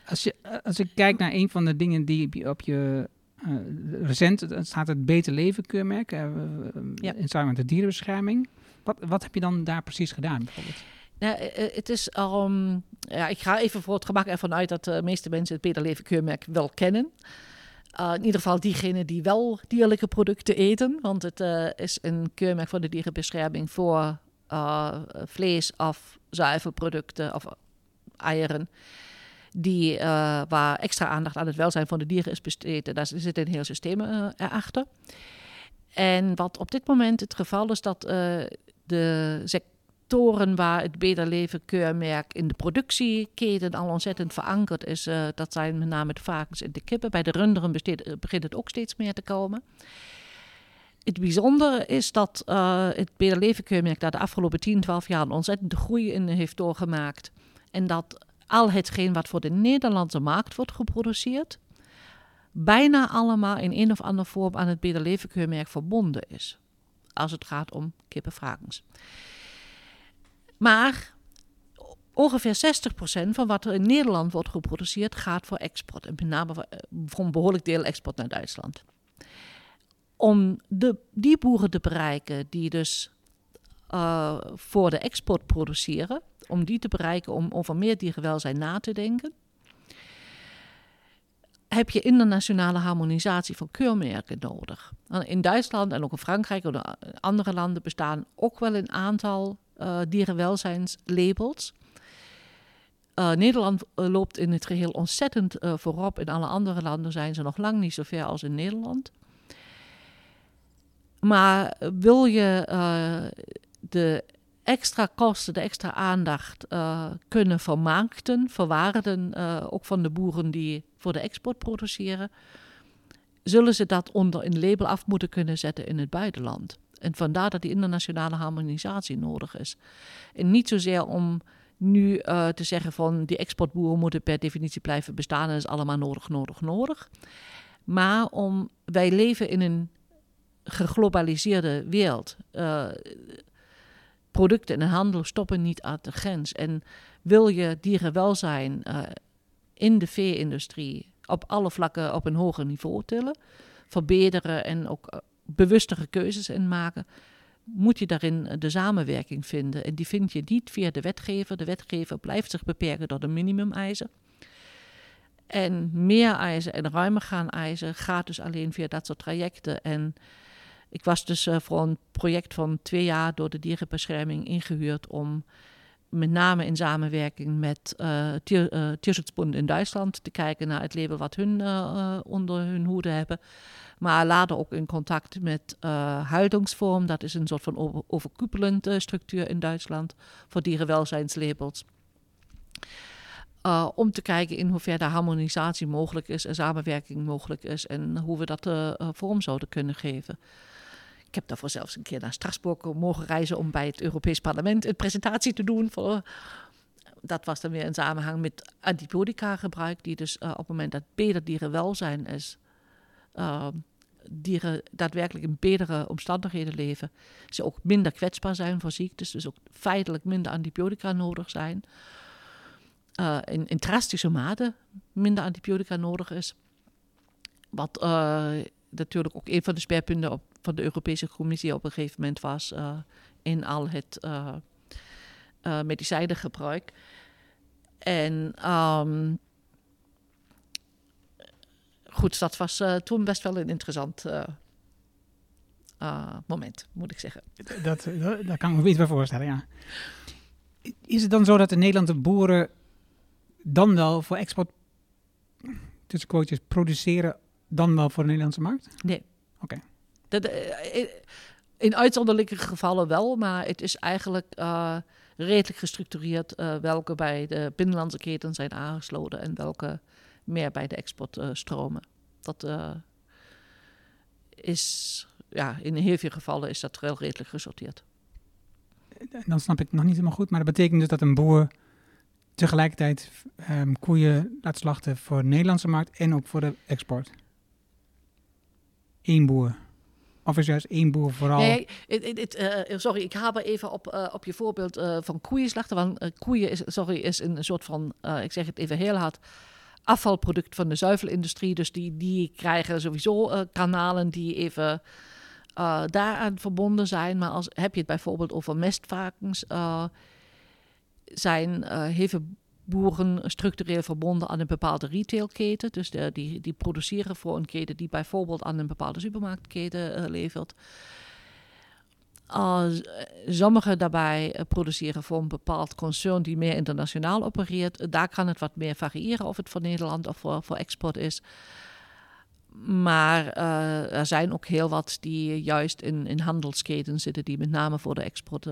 als, je, als ik kijk naar een van de dingen die op je uh, recent staat het Beter Leven keurmerk uh, ja. in samen met de dierenbescherming. Wat, wat heb je dan daar precies gedaan bijvoorbeeld? Nou, het is um, ja, ik ga even voor het gemak ervan uit dat de meeste mensen het keurmerk wel kennen. In ieder geval diegenen die wel dierlijke producten eten. Want het is een keurmerk van de dierenbescherming voor uh, vlees of zuivelproducten of eieren. Die, waar extra aandacht aan het welzijn van de dieren is besteed. Daar zit een heel systeem erachter. En wat op dit moment het geval is, dat de sectoren waar het Beter Leven keurmerk in de productieketen al ontzettend verankerd is, uh, dat zijn met name de varkens en de kippen. Bij de runderen besteed, begint het ook steeds meer te komen. Het bijzondere is dat uh, het Beter Leven keurmerk daar de afgelopen 10, 12 jaar een ontzettende groei in heeft doorgemaakt. En dat al hetgeen wat voor de Nederlandse markt wordt geproduceerd, bijna allemaal in een of andere vorm aan het Beter Leven keurmerk verbonden is. Als het gaat om kippenvarkens. Maar ongeveer 60% van wat er in Nederland wordt geproduceerd gaat voor export. En met name voor, voor een behoorlijk deel export naar Duitsland. Om de, die boeren te bereiken die dus uh, voor de export produceren, om die te bereiken om over meer dierenwelzijn na te denken, heb je internationale harmonisatie van keurmerken nodig. In Duitsland en ook in Frankrijk en andere landen bestaan ook wel een aantal uh, dierenwelzijnslabels. Uh, Nederland uh, loopt in het geheel ontzettend voorop. In alle andere landen zijn ze nog lang niet zo ver als in Nederland. Maar wil je de extra kosten, de extra aandacht kunnen vermarkten, verwaarden, ook van de boeren die voor de export produceren, zullen ze dat onder een label af moeten kunnen zetten in het buitenland. En vandaar dat die internationale harmonisatie nodig is. En niet zozeer om nu uh, te zeggen van die exportboeren moeten per definitie blijven bestaan en is allemaal nodig, nodig, nodig. Maar om, wij leven in een geglobaliseerde wereld. Uh, producten en handel stoppen niet aan de grens. En wil je dierenwelzijn uh, in de vee-industrie op alle vlakken op een hoger niveau tillen, verbeteren en ook bewustere keuzes in maken, moet je daarin de samenwerking vinden. En die vind je niet via de wetgever. De wetgever blijft zich beperken tot de minimumeisen. En meer eisen en ruimer gaan eisen gaat dus alleen via dat soort trajecten. En ik was dus uh, voor een project van twee jaar door de dierenbescherming ingehuurd om met name in samenwerking met uh, Tier, uh, Tierschutzbund in Duitsland te kijken naar het label wat hun onder hun hoede hebben. Maar later ook in contact met Huidingsvorm. Dat is een soort van over, overkoepelende structuur in Duitsland voor dierenwelzijnslabels. Om te kijken in hoeverre daar harmonisatie mogelijk is en samenwerking mogelijk is en hoe we dat vorm zouden kunnen geven. Ik heb daarvoor zelfs een keer naar Strasbourg mogen reizen om bij het Europees Parlement een presentatie te doen. Voor, dat was dan weer in samenhang met antibiotica gebruik, die dus op het moment dat beter dierenwelzijn is, dieren daadwerkelijk in betere omstandigheden leven, ze ook minder kwetsbaar zijn voor ziektes, dus ook feitelijk minder antibiotica nodig zijn. Uh, in, in, drastische mate minder antibiotica nodig is. Wat uh, natuurlijk ook een van de speerpunten op, van de Europese Commissie op een gegeven moment was uh, in al het medicijnengebruik. En um, goed, dat was uh, toen best wel een interessant uh, uh, moment, moet ik zeggen. Dat, dat, daar kan ik me iets bij voorstellen, ja. Is het dan zo dat de Nederlandse boeren dan wel voor export, tussen quotes, produceren dan wel voor de Nederlandse markt? Nee. Oké. Okay. In uitzonderlijke gevallen wel, maar het is eigenlijk redelijk gestructureerd eh, welke bij de binnenlandse keten zijn aangesloten en welke meer bij de export eh, stromen. Dat eh, is, ja, in heel veel gevallen is dat wel redelijk gesorteerd. Dan snap ik het nog niet helemaal goed, maar dat betekent dus dat een boer tegelijkertijd ehm, koeien laat slachten voor de Nederlandse markt en ook voor de export. Eén boer. Of is juist één boer vooral... Nee, het, eh, sorry, ik haper even op, eh, op je voorbeeld eh, van koeien slachten. Want eh, koeien is, sorry, is een soort van, eh, ik zeg het even heel hard, afvalproduct van de zuivelindustrie. Dus die, die krijgen sowieso eh, kanalen die even eh, daaraan verbonden zijn. Maar als heb je het bijvoorbeeld over mestvarkens, eh, zijn eh, veel boeren structureel verbonden aan een bepaalde retailketen. Dus die, die produceren voor een keten die bijvoorbeeld aan een bepaalde supermarktketen eh, levert. Uh, sommigen daarbij eh, produceren voor een bepaald concern die meer internationaal opereert. Daar kan het wat meer variëren of het voor Nederland of voor, voor export is. Maar er zijn ook heel wat die juist in, in handelsketen zitten, die met name voor de export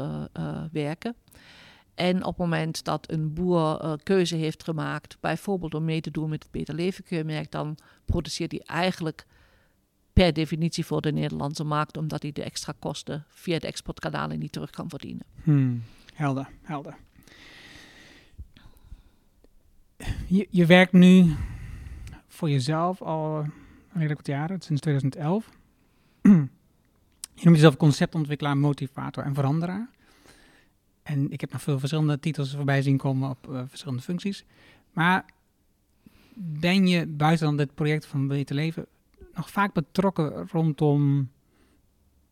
werken. En op het moment dat een boer eh, keuze heeft gemaakt, bijvoorbeeld om mee te doen met het Beter Leven keurmerk, dan produceert hij eigenlijk per definitie voor de Nederlandse markt, omdat hij de extra kosten via de exportkanalen niet terug kan verdienen. Hmm, helder, helder. Je, je werkt nu voor jezelf al redelijk wat jaren, sinds 2011. <clears throat> je noemt jezelf conceptontwikkelaar, motivator en veranderaar. En ik heb nog veel verschillende titels voorbij zien komen op eh, verschillende functies. Maar ben je buiten dan dit project van Beter Leven nog vaak betrokken rondom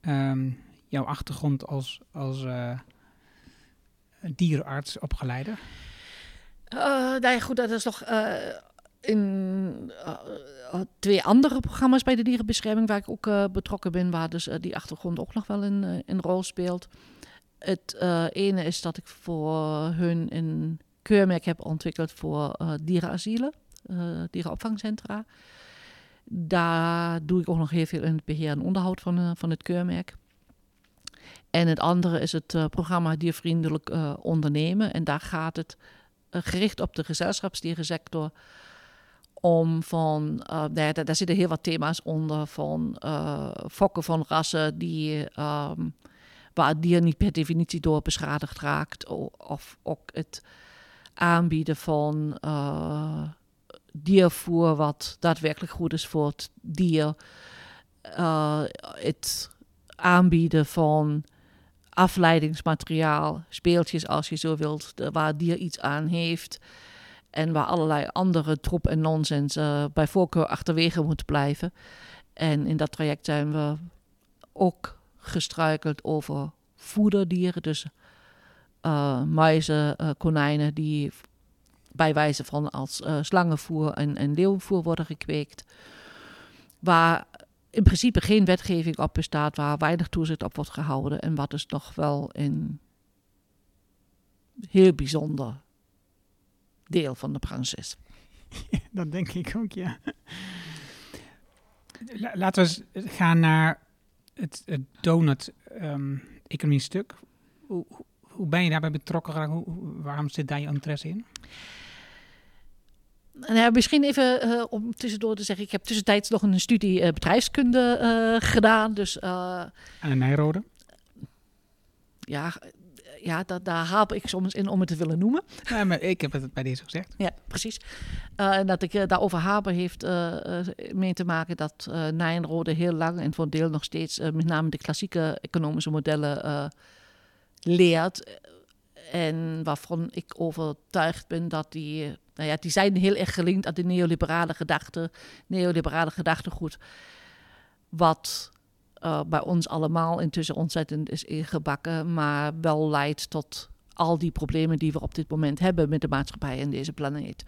ehm, jouw achtergrond als, als eh, dierenarts opgeleider? Uh, nou ja, goed, dat is nog in twee andere programma's bij de dierenbescherming waar ik ook betrokken ben, waar dus die achtergrond ook nog wel een, een rol speelt. Het ene is dat ik voor hun een keurmerk heb ontwikkeld voor dierenasielen, dierenopvangcentra. Daar doe ik ook nog heel veel in het beheer en onderhoud van, van het keurmerk. En het andere is het programma Diervriendelijk ondernemen. En daar gaat het gericht op de gezelschapsdierensector. Om van, uh, daar, zitten heel wat thema's onder van uh, fokken van rassen die, um, waar dier niet per definitie door beschadigd raakt. Of ook het aanbieden van uh, diervoer wat daadwerkelijk goed is voor het dier. het aanbieden van afleidingsmateriaal, speeltjes als je zo wilt, waar het dier iets aan heeft. En waar allerlei andere troep en nonsens uh, bij voorkeur achterwege moet blijven. En in dat traject zijn we ook gestruikeld over voederdieren. Dus uh, muizen, uh, konijnen die bij wijze van als slangenvoer en, en leeuwenvoer worden gekweekt. Waar in principe geen wetgeving op bestaat waar weinig toezicht op wordt gehouden en wat dus nog wel een heel bijzonder deel van de branche is. <laughs> Dat denk ik ook, ja. Laten we gaan naar het, het donut-economie um, stuk. Hoe, hoe ben je daarbij betrokken geraakt? Hoe, waarom zit daar je interesse in? Nou, misschien even uh, om tussendoor te zeggen, ik heb tussentijds nog een studie uh, bedrijfskunde uh, gedaan. Dus, Aan de Nijrode? Ja, ja daar, daar haper ik soms in om het te willen noemen. Ja, maar ik heb het bij deze gezegd. Ja, precies. en dat ik daarover haper heeft mee te maken dat Nijrode heel lang en voor een deel nog steeds met name de klassieke economische modellen leert. En waarvan ik overtuigd ben dat die nou ja, die zijn heel erg gelinkt aan de neoliberale gedachte, neoliberale gedachtegoed. Wat uh, bij ons allemaal intussen ontzettend is ingebakken, maar wel leidt tot al die problemen die we op dit moment hebben met de maatschappij en deze planeet.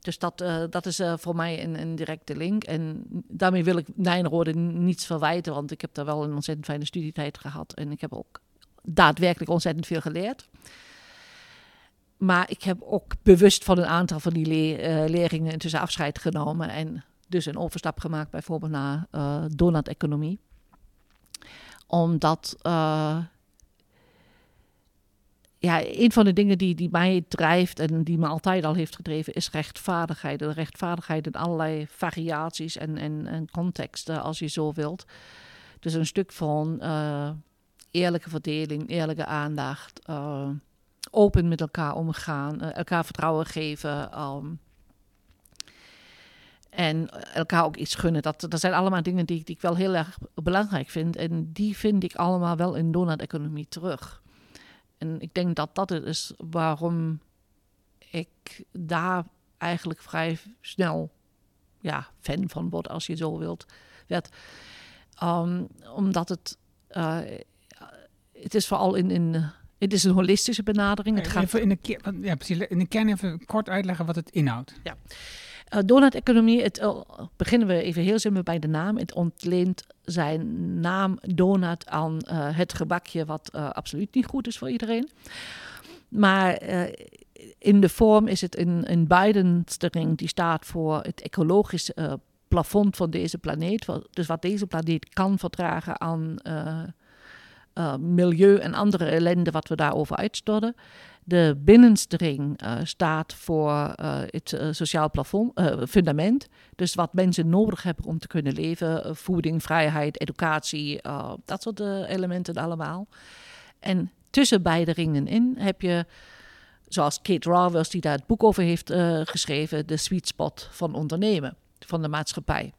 Dus dat, uh, dat is uh, voor mij een, een, directe link. En daarmee wil ik Nijnrode niets verwijten, want ik heb daar wel een ontzettend fijne studietijd gehad. En ik heb ook daadwerkelijk ontzettend veel geleerd. Maar ik heb ook bewust van een aantal van die le uh, leerlingen intussen afscheid genomen. En dus een overstap gemaakt bijvoorbeeld naar donut-economie. Omdat uh, ja, een van de dingen die, die mij drijft en die me altijd al heeft gedreven, is rechtvaardigheid. De rechtvaardigheid in allerlei variaties en, en, en contexten, als je zo wilt. Dus een stuk van uh, eerlijke verdeling, eerlijke aandacht, uh, open met elkaar omgaan, elkaar vertrouwen geven. Um, en elkaar ook iets gunnen. Dat, dat zijn allemaal dingen die, die ik wel heel erg belangrijk vind. En die vind ik allemaal wel in donut-economie terug. En ik denk dat dat het is waarom ik daar eigenlijk vrij snel ja, fan van word, als je zo wilt. Werd. Um, omdat het, uh, het is vooral in, in het is een holistische benadering. Het gaat... Even in de, ja, precies, in de kern even kort uitleggen wat het inhoudt. Ja. Uh, donut-economie, het, uh, beginnen we even heel simpel bij de naam. Het ontleent zijn naam donut aan uh, het gebakje, wat absoluut niet goed is voor iedereen. Maar in de vorm is het een, een die staat voor het ecologisch plafond van deze planeet. Dus wat deze planeet kan verdragen aan milieu en andere ellende wat we daarover uitstorten. De binnenstring uh, staat voor uh, het uh, sociaal plafond, fundament. Dus wat mensen nodig hebben om te kunnen leven. voeding, vrijheid, educatie, dat soort elementen allemaal. En tussen beide ringen in heb je, zoals Kate Ravers, die daar het boek over heeft geschreven, de sweet spot van ondernemen, van de maatschappij.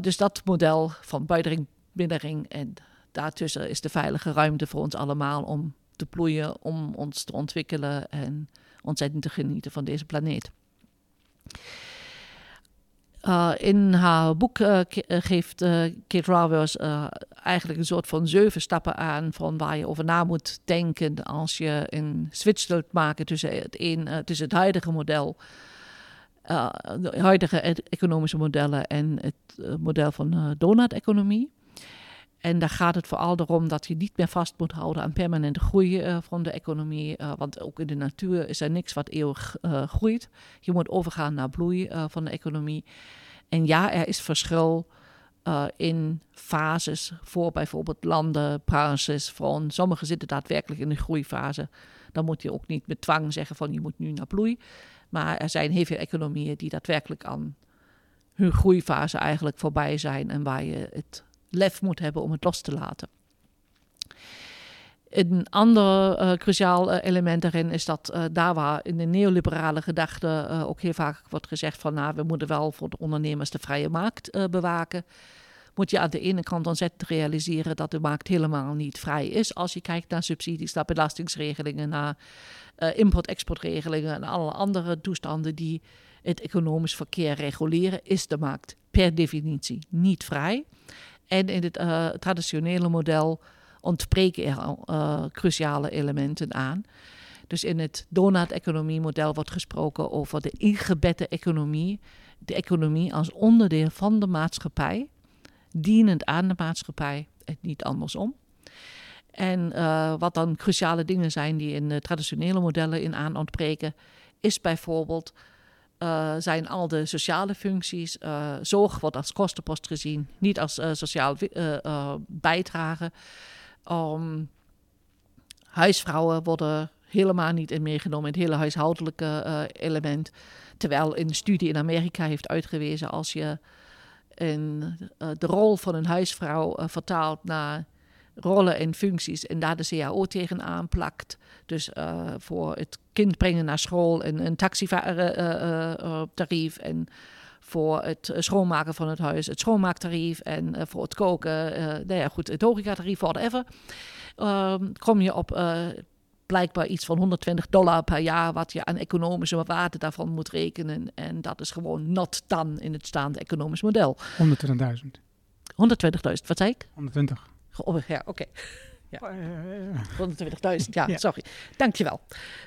dus dat model van buitenring, binnenring en daartussen is de veilige ruimte voor ons allemaal om te bloeien, om ons te ontwikkelen en ontzettend te genieten van deze planeet. Uh, in haar boek uh, geeft uh, Kate eigenlijk een soort van zeven stappen aan van waar je over na moet denken als je een switch wilt maken tussen het, een, tussen het huidige model, de huidige e-, economische modellen en het model van donut-economie. En daar gaat het vooral erom dat je niet meer vast moet houden aan permanente groei uh, van de economie. Uh, want ook in de natuur is er niks wat eeuwig uh, groeit. Je moet overgaan naar bloei van de economie. En ja, er is verschil in fases voor bijvoorbeeld landen, branches. Van sommigen zitten daadwerkelijk in de groeifase. Dan moet je ook niet met dwang zeggen van je moet nu naar bloei. Maar er zijn heel veel economieën die daadwerkelijk aan hun groeifase eigenlijk voorbij zijn. En waar je het lef moet hebben om het los te laten. Een ander uh, cruciaal uh, element daarin is dat uh, daar waar in de neoliberale gedachte ook heel vaak wordt gezegd van nou, we moeten wel voor de ondernemers de vrije markt bewaken, moet je aan de ene kant ontzettend realiseren dat de markt helemaal niet vrij is. Als je kijkt naar subsidies, naar belastingsregelingen, naar import-exportregelingen en alle andere toestanden die het economisch verkeer reguleren, is de markt per definitie niet vrij. En in het uh, traditionele model ontbreken er uh, cruciale elementen aan. Dus in het donut-economie-model wordt gesproken over de ingebedde economie. De economie als onderdeel van de maatschappij, dienend aan de maatschappij en niet andersom. En uh, wat dan cruciale dingen zijn die in de traditionele modellen in aan ontbreken, is bijvoorbeeld uh, zijn al de sociale functies. Uh, zorg wordt als kostenpost gezien, niet als uh, sociaal bijdrage. Um, huisvrouwen worden helemaal niet in meegenomen, het hele huishoudelijke element. Terwijl een studie in Amerika heeft uitgewezen als je in, de rol van een huisvrouw vertaalt naar rollen en functies en daar de CAO tegenaan plakt. Dus uh, voor het kind brengen naar school en een taxitarief uh, en voor het schoonmaken van het huis het schoonmaaktarief en voor het koken, nou ja, goed, het horecatarief, whatever. Ehm, kom je op blijkbaar iets van 120 dollar per jaar wat je aan economische waarde daarvan moet rekenen. En dat is gewoon not done in het staande economisch model. 120.000. 120.000, wat zei ik? 120. Oh, ja, oké. Okay. Ja. 120.000, ja, <laughs> ja, sorry. Dankjewel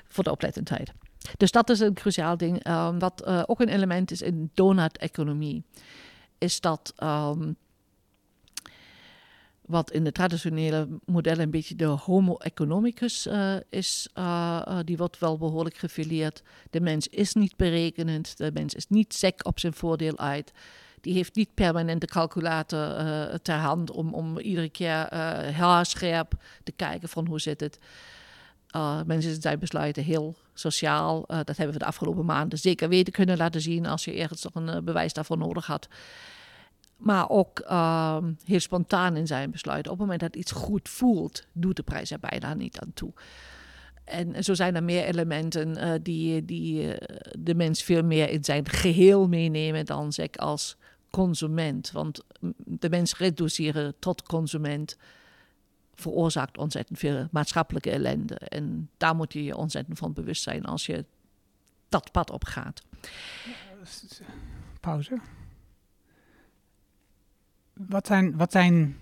voor de oplettendheid. Dus dat is een cruciaal ding. Um, wat uh, ook een element is in donut-economie, is dat um, wat in de traditionele modellen een beetje de homo economicus uh, is, uh, die wordt wel behoorlijk gefileerd. De mens is niet berekenend, de mens is niet sec op zijn voordeel uit die heeft niet permanent de calculator uh, ter hand om, om iedere keer uh, haarscherp te kijken van hoe zit het. Uh, mensen zijn besluiten heel sociaal. Dat hebben we de afgelopen maanden zeker weten kunnen laten zien als je ergens nog een bewijs daarvoor nodig had. Maar ook ehm, heel spontaan in zijn besluiten. Op het moment dat iets goed voelt, doet de prijs er bijna niet aan toe. En zo zijn er meer elementen die, die de mens veel meer in zijn geheel meenemen dan zeg als consument. Want de mens reduceren tot consument veroorzaakt ontzettend veel maatschappelijke ellende. En daar moet je je ontzettend van bewust zijn als je dat pad op gaat. Pauze. Wat zijn, wat zijn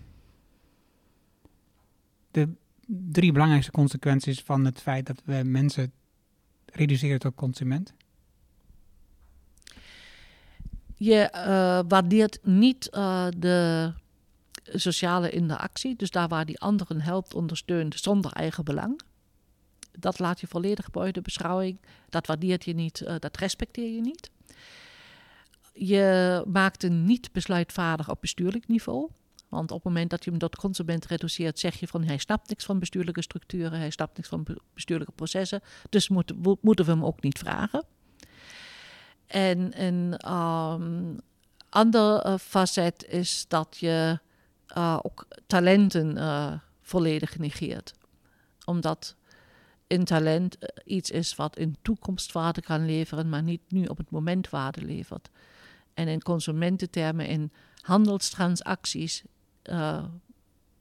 de drie belangrijkste consequenties van het feit dat we mensen reduceren tot consument? Je uh, waardeert niet uh, de sociale interactie. Dus daar waar die anderen helpt, ondersteunt zonder eigen belang. Dat laat je volledig buiten beschouwing. Dat waardeert je niet, uh, dat respecteer je niet. Je maakt een niet besluitvaardig op bestuurlijk niveau. Want op het moment dat je hem tot consument reduceert, zeg je van hij snapt niks van bestuurlijke structuren, hij snapt niks van bestuurlijke processen. Dus moet, moeten we hem ook niet vragen. En een um, ander uh, facet is dat je uh, ook talenten uh, volledig negeert. Omdat een talent iets is wat in toekomst waarde kan leveren, maar niet nu op het moment waarde levert. En in consumententermen, in handelstransacties, uh,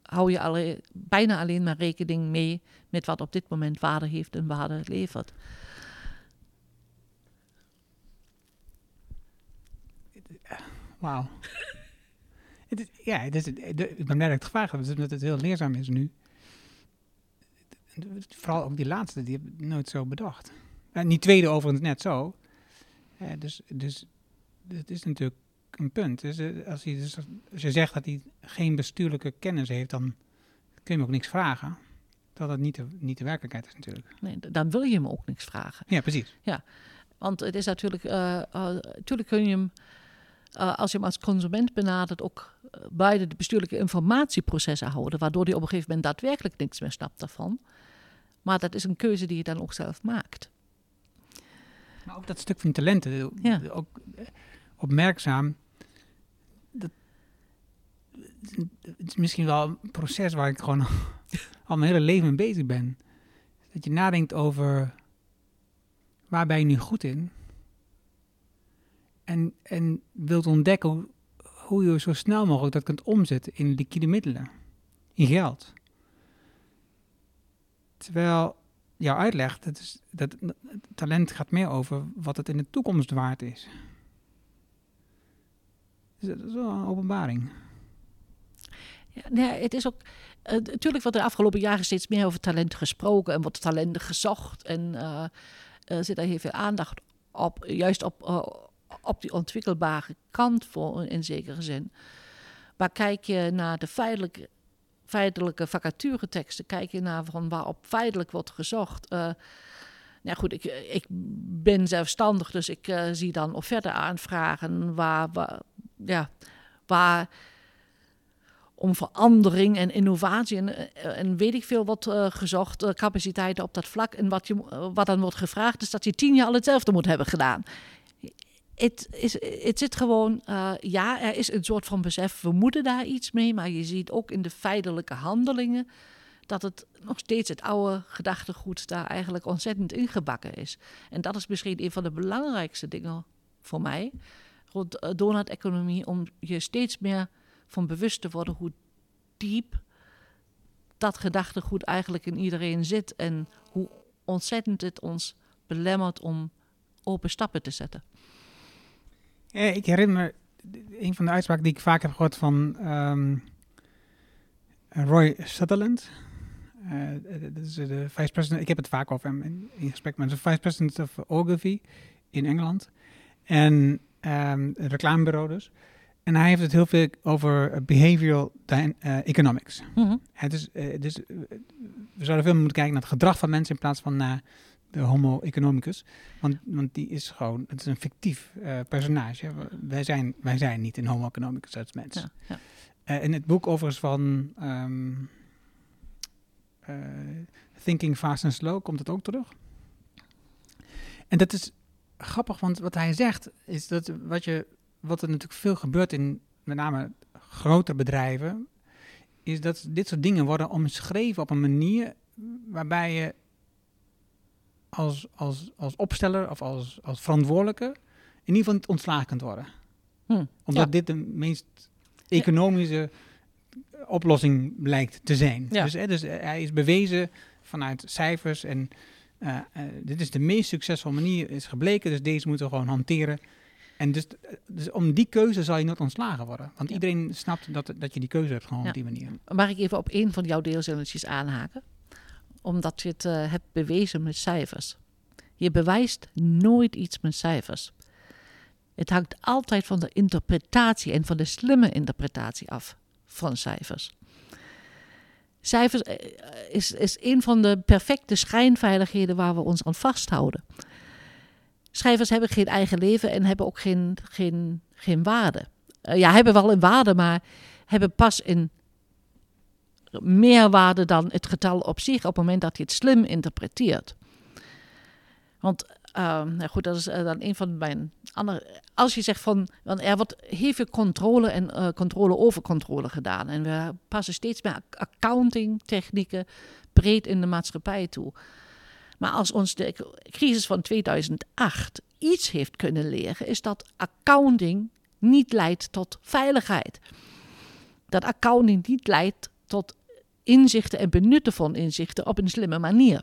hou je alle, bijna alleen maar rekening mee met wat op dit moment waarde heeft en waarde levert. Wauw. Het is, ja, het is, ik ben blij dat ik het gevraagd heb, omdat het heel leerzaam is nu. Vooral ook die laatste, die heb ik nooit zo bedacht. En die tweede overigens net zo. Dus, dus het is natuurlijk een punt. Dus als, hij, dus als je zegt dat hij geen bestuurlijke kennis heeft, dan kun je hem ook niks vragen. Dat dat niet de, niet de werkelijkheid is natuurlijk. Nee, dan wil je hem ook niks vragen. Ja, precies. Ja, want het is natuurlijk, uh, uh, natuurlijk kun je hem uh, als je hem als consument benadert, ook uh, beide de bestuurlijke informatieprocessen houden, waardoor hij op een gegeven moment daadwerkelijk niks meer snapt daarvan. Maar dat is een keuze die je dan ook zelf maakt. Maar ook dat stuk van talenten, ja. ook eh, opmerkzaam. Dat, het is misschien wel een proces waar ik gewoon <laughs> al mijn hele leven mee bezig ben. Dat je nadenkt over waar ben je nu goed in? En, en wilt ontdekken hoe, je zo snel mogelijk dat kunt omzetten in liquide middelen, in geld. Terwijl jouw uitleg, dat, is, dat talent gaat meer over wat het in de toekomst waard is. Dus dat is een openbaring. Ja, nee, het is ook. Uh, natuurlijk wordt de afgelopen jaren steeds meer over talent gesproken en wordt talenten gezocht. En uh, zit daar heel veel aandacht op, juist op op die ontwikkelbare kant voor in zekere zin. Maar kijk je naar de feitelijke, feitelijke vacatureteksten, kijk je naar van waarop feitelijk wordt gezocht. Uh, nou goed, ik, ik ben zelfstandig, dus ik uh, zie dan of verder aanvragen waar, waar, ja, waar om verandering en innovatie en, en weet ik veel wat uh, gezocht, capaciteiten op dat vlak. En wat, je, wat dan wordt gevraagd is dat je tien jaar al hetzelfde moet hebben gedaan het, is, het zit gewoon, uh, ja, er is een soort van besef, we moeten daar iets mee, maar je ziet ook in de feitelijke handelingen dat het nog steeds het oude gedachtegoed daar eigenlijk ontzettend ingebakken is. En dat is misschien een van de belangrijkste dingen voor mij rond uh, donut-economie, om je steeds meer van bewust te worden hoe diep dat gedachtegoed eigenlijk in iedereen zit en hoe ontzettend het ons belemmert om open stappen te zetten. Ja, ik herinner me een van de uitspraken die ik vaak heb gehoord van um, Roy Sutherland. Uh, dat is de vice-president. Ik heb het vaak over hem in, in gesprek met de vice-president of Ogilvy in Engeland. En um, een reclamebureau dus. En hij heeft het heel veel over behavioral uh, economics. Mm -hmm. dus, uh, dus we zouden veel moeten kijken naar het gedrag van mensen in plaats van naar de homo economicus. Want, want die is gewoon, het is een fictief uh, personage. Wij zijn, wij zijn niet een homo economicus als mens. Ja, ja. Uh, in het boek overigens van, um, eh, Thinking Fast and Slow komt het ook terug. En dat is grappig, want wat hij zegt is dat wat, je, wat er natuurlijk veel gebeurt in met name grote bedrijven, is dat dit soort dingen worden omschreven op een manier waarbij je als, als, als opsteller of als, als verantwoordelijke in ieder geval niet ontslagen kunt worden. Hm, Omdat ja. dit de meest economische oplossing blijkt te zijn. Ja. Dus, hè, dus eh, hij is bewezen vanuit cijfers en eh, eh, dit is de meest succesvolle manier, is gebleken. Dus deze moeten we gewoon hanteren. En dus, dus om die keuze zal je nooit ontslagen worden. Want iedereen snapt dat, dat je die keuze hebt gewoon op die manier. Mag ik even op één van jouw deelzinnetjes aanhaken? Omdat je het eh, hebt bewezen met cijfers. Je bewijst nooit iets met cijfers. Het hangt altijd van de interpretatie en van de slimme interpretatie af van cijfers. Cijfers eh, is, is een van de perfecte schijnveiligheden waar we ons aan vasthouden. Cijfers hebben geen eigen leven en hebben ook geen, geen, geen waarde. Eh, ja, hebben wel een waarde, maar hebben pas een meer waarde dan het getal op zich op het moment dat je het slim interpreteert. Want, ehm, nou goed, dat is eh, dan een van mijn andere. Als je zegt van, want er wordt heel veel controle en eh, controle over controle gedaan. En we passen steeds meer accounting technieken breed in de maatschappij toe. Maar als ons de crisis van 2008 iets heeft kunnen leren, is dat accounting niet leidt tot veiligheid. Dat accounting niet leidt tot inzichten en benutten van inzichten op een slimme manier.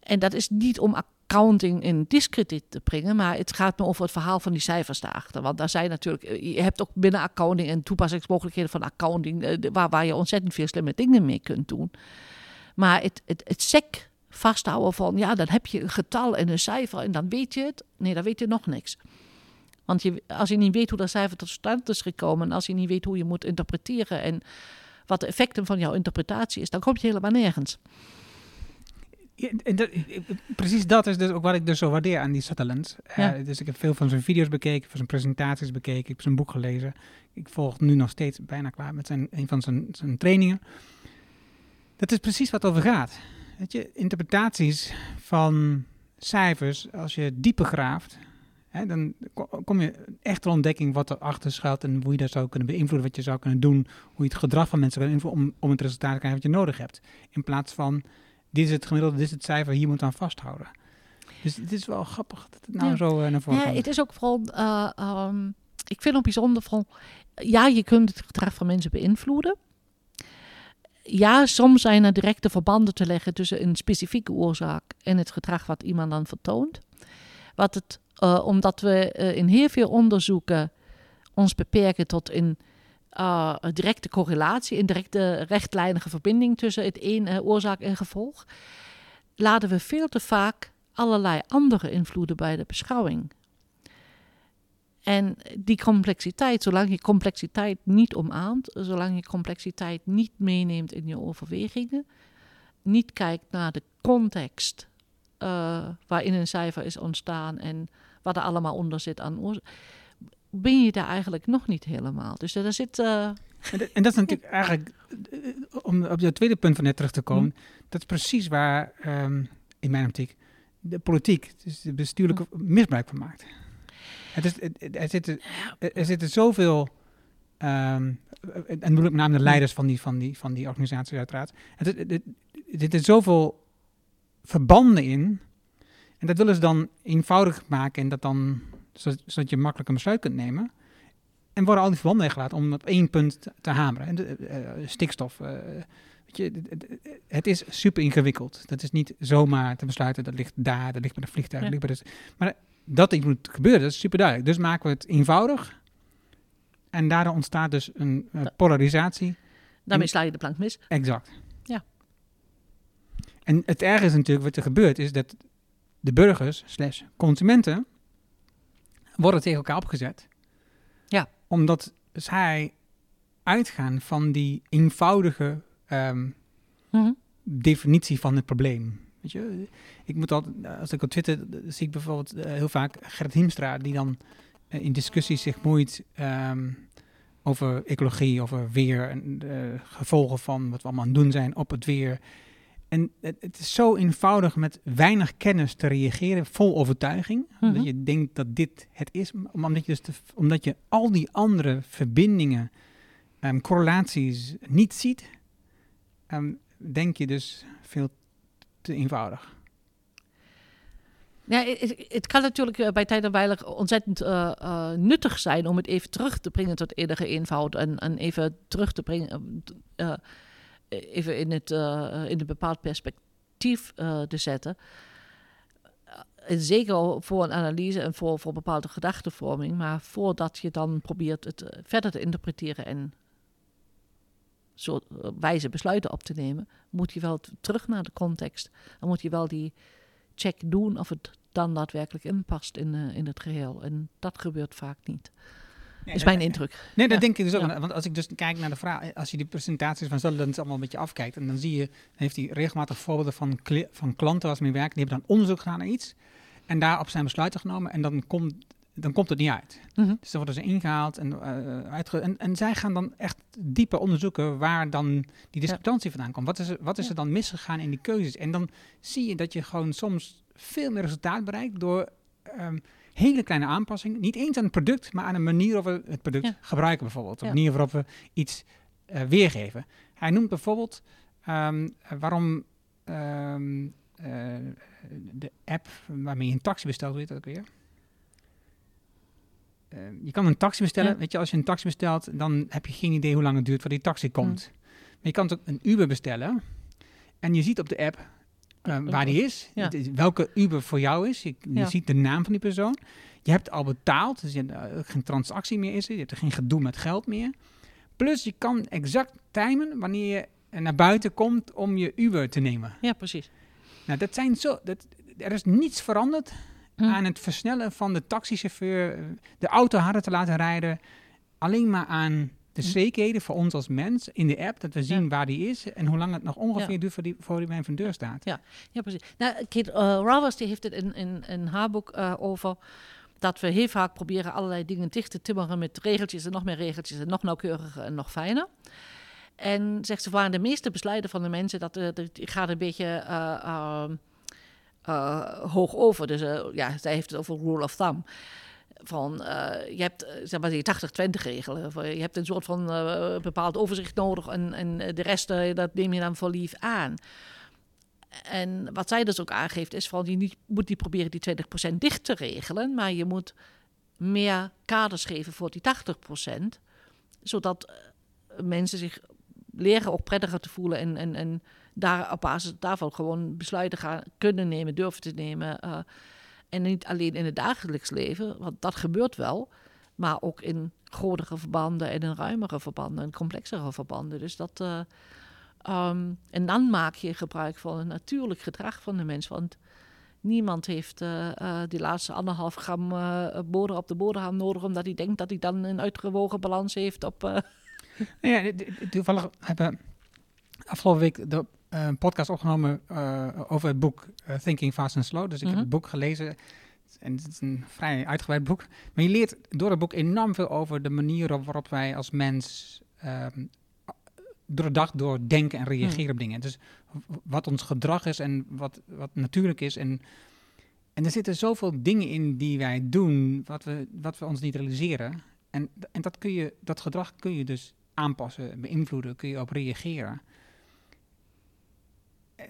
En dat is niet om accounting in discrediet te brengen, maar het gaat me over het verhaal van die cijfers daarachter. Want daar zijn natuurlijk, eh, je hebt ook binnen accounting en toepassingsmogelijkheden van accounting, eh, waar, waar je ontzettend veel slimme dingen mee kunt doen. Maar het, het, het sec vasthouden van, ja, dan heb je een getal en een cijfer en dan weet je het. Nee, dan weet je nog niks. Want je, als je niet weet hoe dat cijfer tot stand is gekomen, en als je niet weet hoe je moet interpreteren en wat de effecten van jouw interpretatie is, dan kom je helemaal nergens. Ja, en dat, precies dat is dus ook wat ik dus zo waardeer aan die Sutherland. Eh, dus ik heb veel van zijn video's bekeken, van zijn presentaties bekeken, ik heb zijn boek gelezen. Ik volg nu nog steeds bijna klaar met zijn, een van zijn, zijn trainingen. Dat is precies wat het over gaat. Weet je, interpretaties van cijfers, als je dieper graaft, hè, dan ko- kom je echt tot ontdekking wat erachter schuilt en hoe je dat zou kunnen beïnvloeden, wat je zou kunnen doen, hoe je het gedrag van mensen kan beïnvloeden om, om het resultaat te krijgen wat je nodig hebt. In plaats van dit is het gemiddelde, dit is het cijfer, hier moet aan vasthouden. Dus het is wel grappig dat het nou Ja. zo eh, naar voren Ja, komt. het is ook vooral, eh, ehm, ik vind het bijzonder van, ja, je kunt het gedrag van mensen beïnvloeden. Ja, soms zijn er directe verbanden te leggen tussen een specifieke oorzaak en het gedrag wat iemand dan vertoont. Wat het, eh, omdat we eh, in heel veel onderzoeken ons beperken tot een eh, directe correlatie, een directe rechtlijnige verbinding tussen het een oorzaak en gevolg, laten we veel te vaak allerlei andere invloeden bij de beschouwing. En die complexiteit, zolang je complexiteit niet omarmt, zolang je complexiteit niet meeneemt in je overwegingen, niet kijkt naar de context waarin een cijfer is ontstaan en wat er allemaal onder zit aan oorzaak, ben je daar eigenlijk nog niet helemaal. Dus daar zit. eh, En, dat- en dat is natuurlijk eigenlijk, eh, om op jouw tweede punt van net terug te komen, dat is precies waar, ehm, in mijn optiek, de politiek, dus de bestuurlijke misbruik van maakt. Het is, er, zitten, er zitten zoveel, ehm, en bedoel ik met name de leiders van die, van die, van die organisaties uiteraard, het, het, het- er zitten zoveel verbanden in, en dat willen ze dan eenvoudig maken en dat dan, zodat, je makkelijk een besluit kunt nemen. En worden al die verbanden weggelaten om op één punt te, hameren. En de, eh, eh, stikstof. eh, weet je, het- is super ingewikkeld. Dat is niet zomaar te besluiten. Dat ligt daar, dat ligt bij de vliegtuig. Ja. dat ligt bij de, maar dat iets moet gebeuren, dat is super duidelijk. Dus maken we het eenvoudig. En daardoor ontstaat dus een polarisatie. daarmee sla je de plank mis. Exact. Ja. En het erge is natuurlijk wat er gebeurt, is dat de burgers slash consumenten worden tegen elkaar opgezet. Ja. Omdat zij uitgaan van die eenvoudige ehm, Mhm. definitie van het probleem. Weet je, ik moet altijd, als ik op Twitter eh, zie ik bijvoorbeeld eh, heel vaak Gert Hiemstra die dan eh, in discussies zich moeit ehm, over ecologie, over weer en de gevolgen van wat we allemaal aan het doen zijn op het weer. En het, het is zo eenvoudig met weinig kennis te reageren, vol overtuiging. Mhm. Dat je denkt dat dit het is, omdat je, dus te- omdat je al die andere verbindingen, ehm, correlaties niet ziet, ehm, denk je dus veel te eenvoudig. Ja, het, het kan natuurlijk eh, bij tijd en weilig ontzettend eh, eh, nuttig zijn om het even terug te brengen tot enige eenvoud. En, en even terug te brengen, even in het, eh, in een bepaald perspectief eh, te zetten. En zeker voor een analyse en voor, voor bepaalde gedachtenvorming. Maar voordat je dan probeert het eh, verder te interpreteren en eh, wijze besluiten op te nemen, moet je wel terug naar de context. Dan moet je wel die check doen of het dan daadwerkelijk inpast in, eh, in het geheel. En dat gebeurt vaak niet. Is mijn indruk. Nee, dat Ja. denk ik dus ook. Ja. Want als ik dus kijk naar de vraag, als je die presentaties van Sutherland allemaal een beetje afkijkt, en dan zie je, dan heeft hij regelmatig voorbeelden van, kli- van klanten waar ze mee werken, die hebben dan onderzoek gedaan naar iets, en daarop zijn besluiten genomen, en dan komt, dan komt het niet uit. Mhm. Dus dan worden ze ingehaald en, eh, uitge en, en zij gaan dan echt dieper onderzoeken waar dan die discrepantie vandaan komt. Wat is, er, wat is er dan misgegaan in die keuzes? En dan zie je dat je gewoon soms veel meer resultaat bereikt door ehm, hele kleine aanpassingen. Niet eens aan het product, maar aan de manier waarop we het product Ja. gebruiken bijvoorbeeld. De manier waarop we iets eh, weergeven. Hij noemt bijvoorbeeld ehm, waarom ehm, eh, de app waarmee je een taxi bestelt, heet dat ook weer? Eh, je kan een taxi bestellen. Ja. Weet je, als je een taxi bestelt, dan heb je geen idee hoe lang het duurt voordat die taxi komt. Maar je kan ook een Uber bestellen. En je ziet op de app waar die is. ja. Welke Uber voor jou is. Je, je Ja. ziet de naam van die persoon. Je hebt al betaald. Dus je hebt eh, geen transactie meer is er. Je hebt er geen gedoe met geld meer. Plus je kan exact timen wanneer je naar buiten komt om je Uber te nemen. Ja, precies. Nou, dat zijn zo. Dat, er is niets veranderd Hm. aan het versnellen van de taxichauffeur, eh, de auto harder te laten rijden. Alleen maar aan de Hm. zekerheden voor ons als mens in de app, dat we zien Ja. waar die is en hoe lang het nog ongeveer Ja. duurt voor die, voor die bij mijn deur staat. Ja, precies. Nou, Kate uh, die heeft het in, in, in haar boek eh, over dat we heel vaak proberen allerlei dingen dicht te timmeren met regeltjes en nog meer regeltjes en nog nauwkeuriger en nog fijner. En zegt ze, waren de meeste besluiten van de mensen, dat, eh, dat gaat een beetje eh, eh, eh, hoog over. Dus ja, zij heeft het over rule of thumb. Van, eh, je hebt eh, zeg maar die 80-20 regelen. Je hebt een soort van eh, bepaald overzicht nodig en, en de rest dat neem je dan voor lief aan. En wat zij dus ook aangeeft is van je niet, moet niet proberen die 20% dicht te regelen, maar je moet meer kaders geven voor die 80%, zodat mensen zich leren ook prettiger te voelen en, en, en daar op basis daarvan gewoon besluiten gaan kunnen nemen, durven te nemen. En niet alleen in het dagelijks leven, want dat gebeurt wel, maar ook in grotere verbanden en in ruimere verbanden en complexere verbanden. Dus dat. eh, ehm, en dan maak je gebruik van een natuurlijk gedrag van de mens. Want niemand heeft eh, eh, die laatste anderhalf gram boter op de boterham nodig, omdat hij denkt dat hij dan een uitgewogen balans heeft op. ja, toevallig hebben afgelopen week de een podcast opgenomen eh, over het boek eh, Thinking Fast and Slow. Dus ik Mhm. heb het boek gelezen. En het is een vrij uitgebreid boek. Maar je leert door het boek enorm veel over de manier op- waarop wij als mens ehm, door de dag door denken en reageren Hmm. op dingen. Dus wat ons gedrag is en wat, wat natuurlijk is. En, en er zitten zoveel dingen in die wij doen wat we, wat we ons niet realiseren. En, en dat, kun je, dat gedrag kun je dus aanpassen, beïnvloeden, kun je op reageren.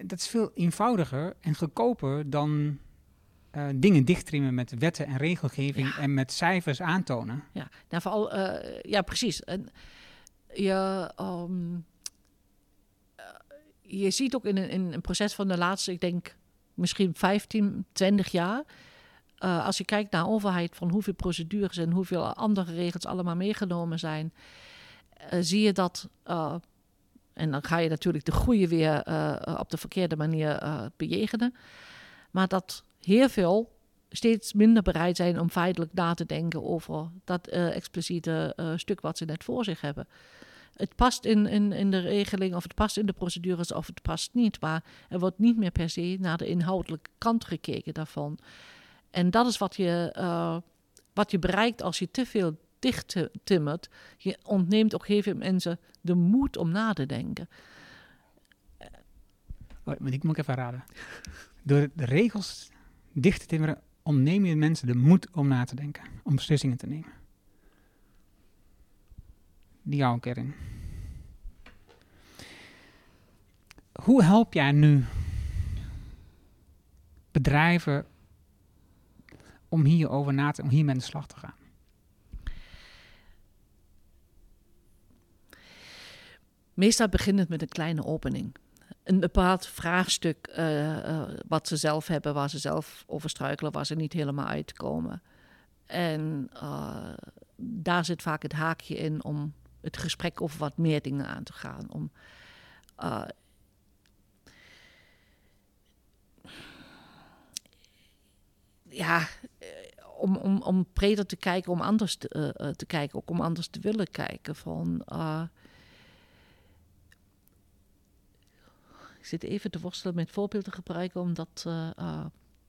Dat is veel eenvoudiger en goedkoper dan eh, dingen dichttrimmen met wetten en regelgeving Ja. en met cijfers aantonen. Ja, nou, vooral, eh, ja, precies. En je, ehm, eh, je ziet ook in een, in een proces van de laatste, ik denk misschien 15, 20 jaar. als je kijkt naar overheid, van hoeveel procedures en hoeveel andere regels allemaal meegenomen zijn, zie je dat. En dan ga je natuurlijk de goede weer eh, op de verkeerde manier eh, bejegenen. Maar dat heel veel steeds minder bereid zijn om feitelijk na te denken over dat eh, expliciete eh, stuk wat ze net voor zich hebben. Het past in, in, in de regeling, of het past in de procedures, of het past niet. Maar er wordt niet meer per se naar de inhoudelijke kant gekeken daarvan. En dat is wat je, eh, wat je bereikt als je te veel dicht ti- timmert, je ontneemt ook heel veel mensen de moed om na te denken. Oh, maar die moet ik even raden. Door de regels dicht te timmeren, ontneem je mensen de moed om na te denken. Om beslissingen te nemen. Die hou ik erin. Hoe help jij nu bedrijven om hierover na te om hiermee aan de slag te gaan? Meestal begint het met een kleine opening. Een bepaald vraagstuk eh, eh, wat ze zelf hebben, waar ze zelf over struikelen, waar ze niet helemaal uitkomen. En eh, daar zit vaak het haakje in om het gesprek over wat meer dingen aan te gaan. Om, ja, om, om, om breder te kijken, om anders te, te kijken, ook om anders te willen kijken. Van, eh, ik zit even te worstelen met voorbeelden gebruiken, omdat eh, eh,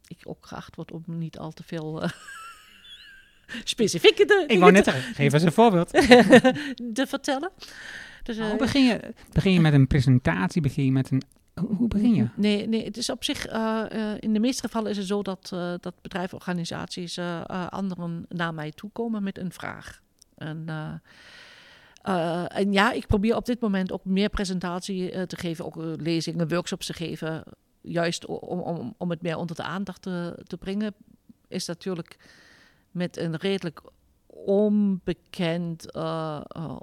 ik ook geacht word om niet al te veel eh, <laughs> specifieke te, Ik wou net zeggen, geef eens een voorbeeld. te <laughs> vertellen. Dus, eh, Hoe begin je? Begin je met een presentatie? Begin je met een... Hoe, begin je? Nee, nee, het is op zich, in de meeste gevallen is het zo dat, eh, dat bedrijven, organisaties, anderen naar mij toe komen met een vraag. En, eh, en ja, ik probeer op dit moment ook meer presentatie eh, te geven, ook eh, lezingen, workshops te geven. Juist om, om, om het meer onder de aandacht te, te brengen, is natuurlijk met een redelijk onbekend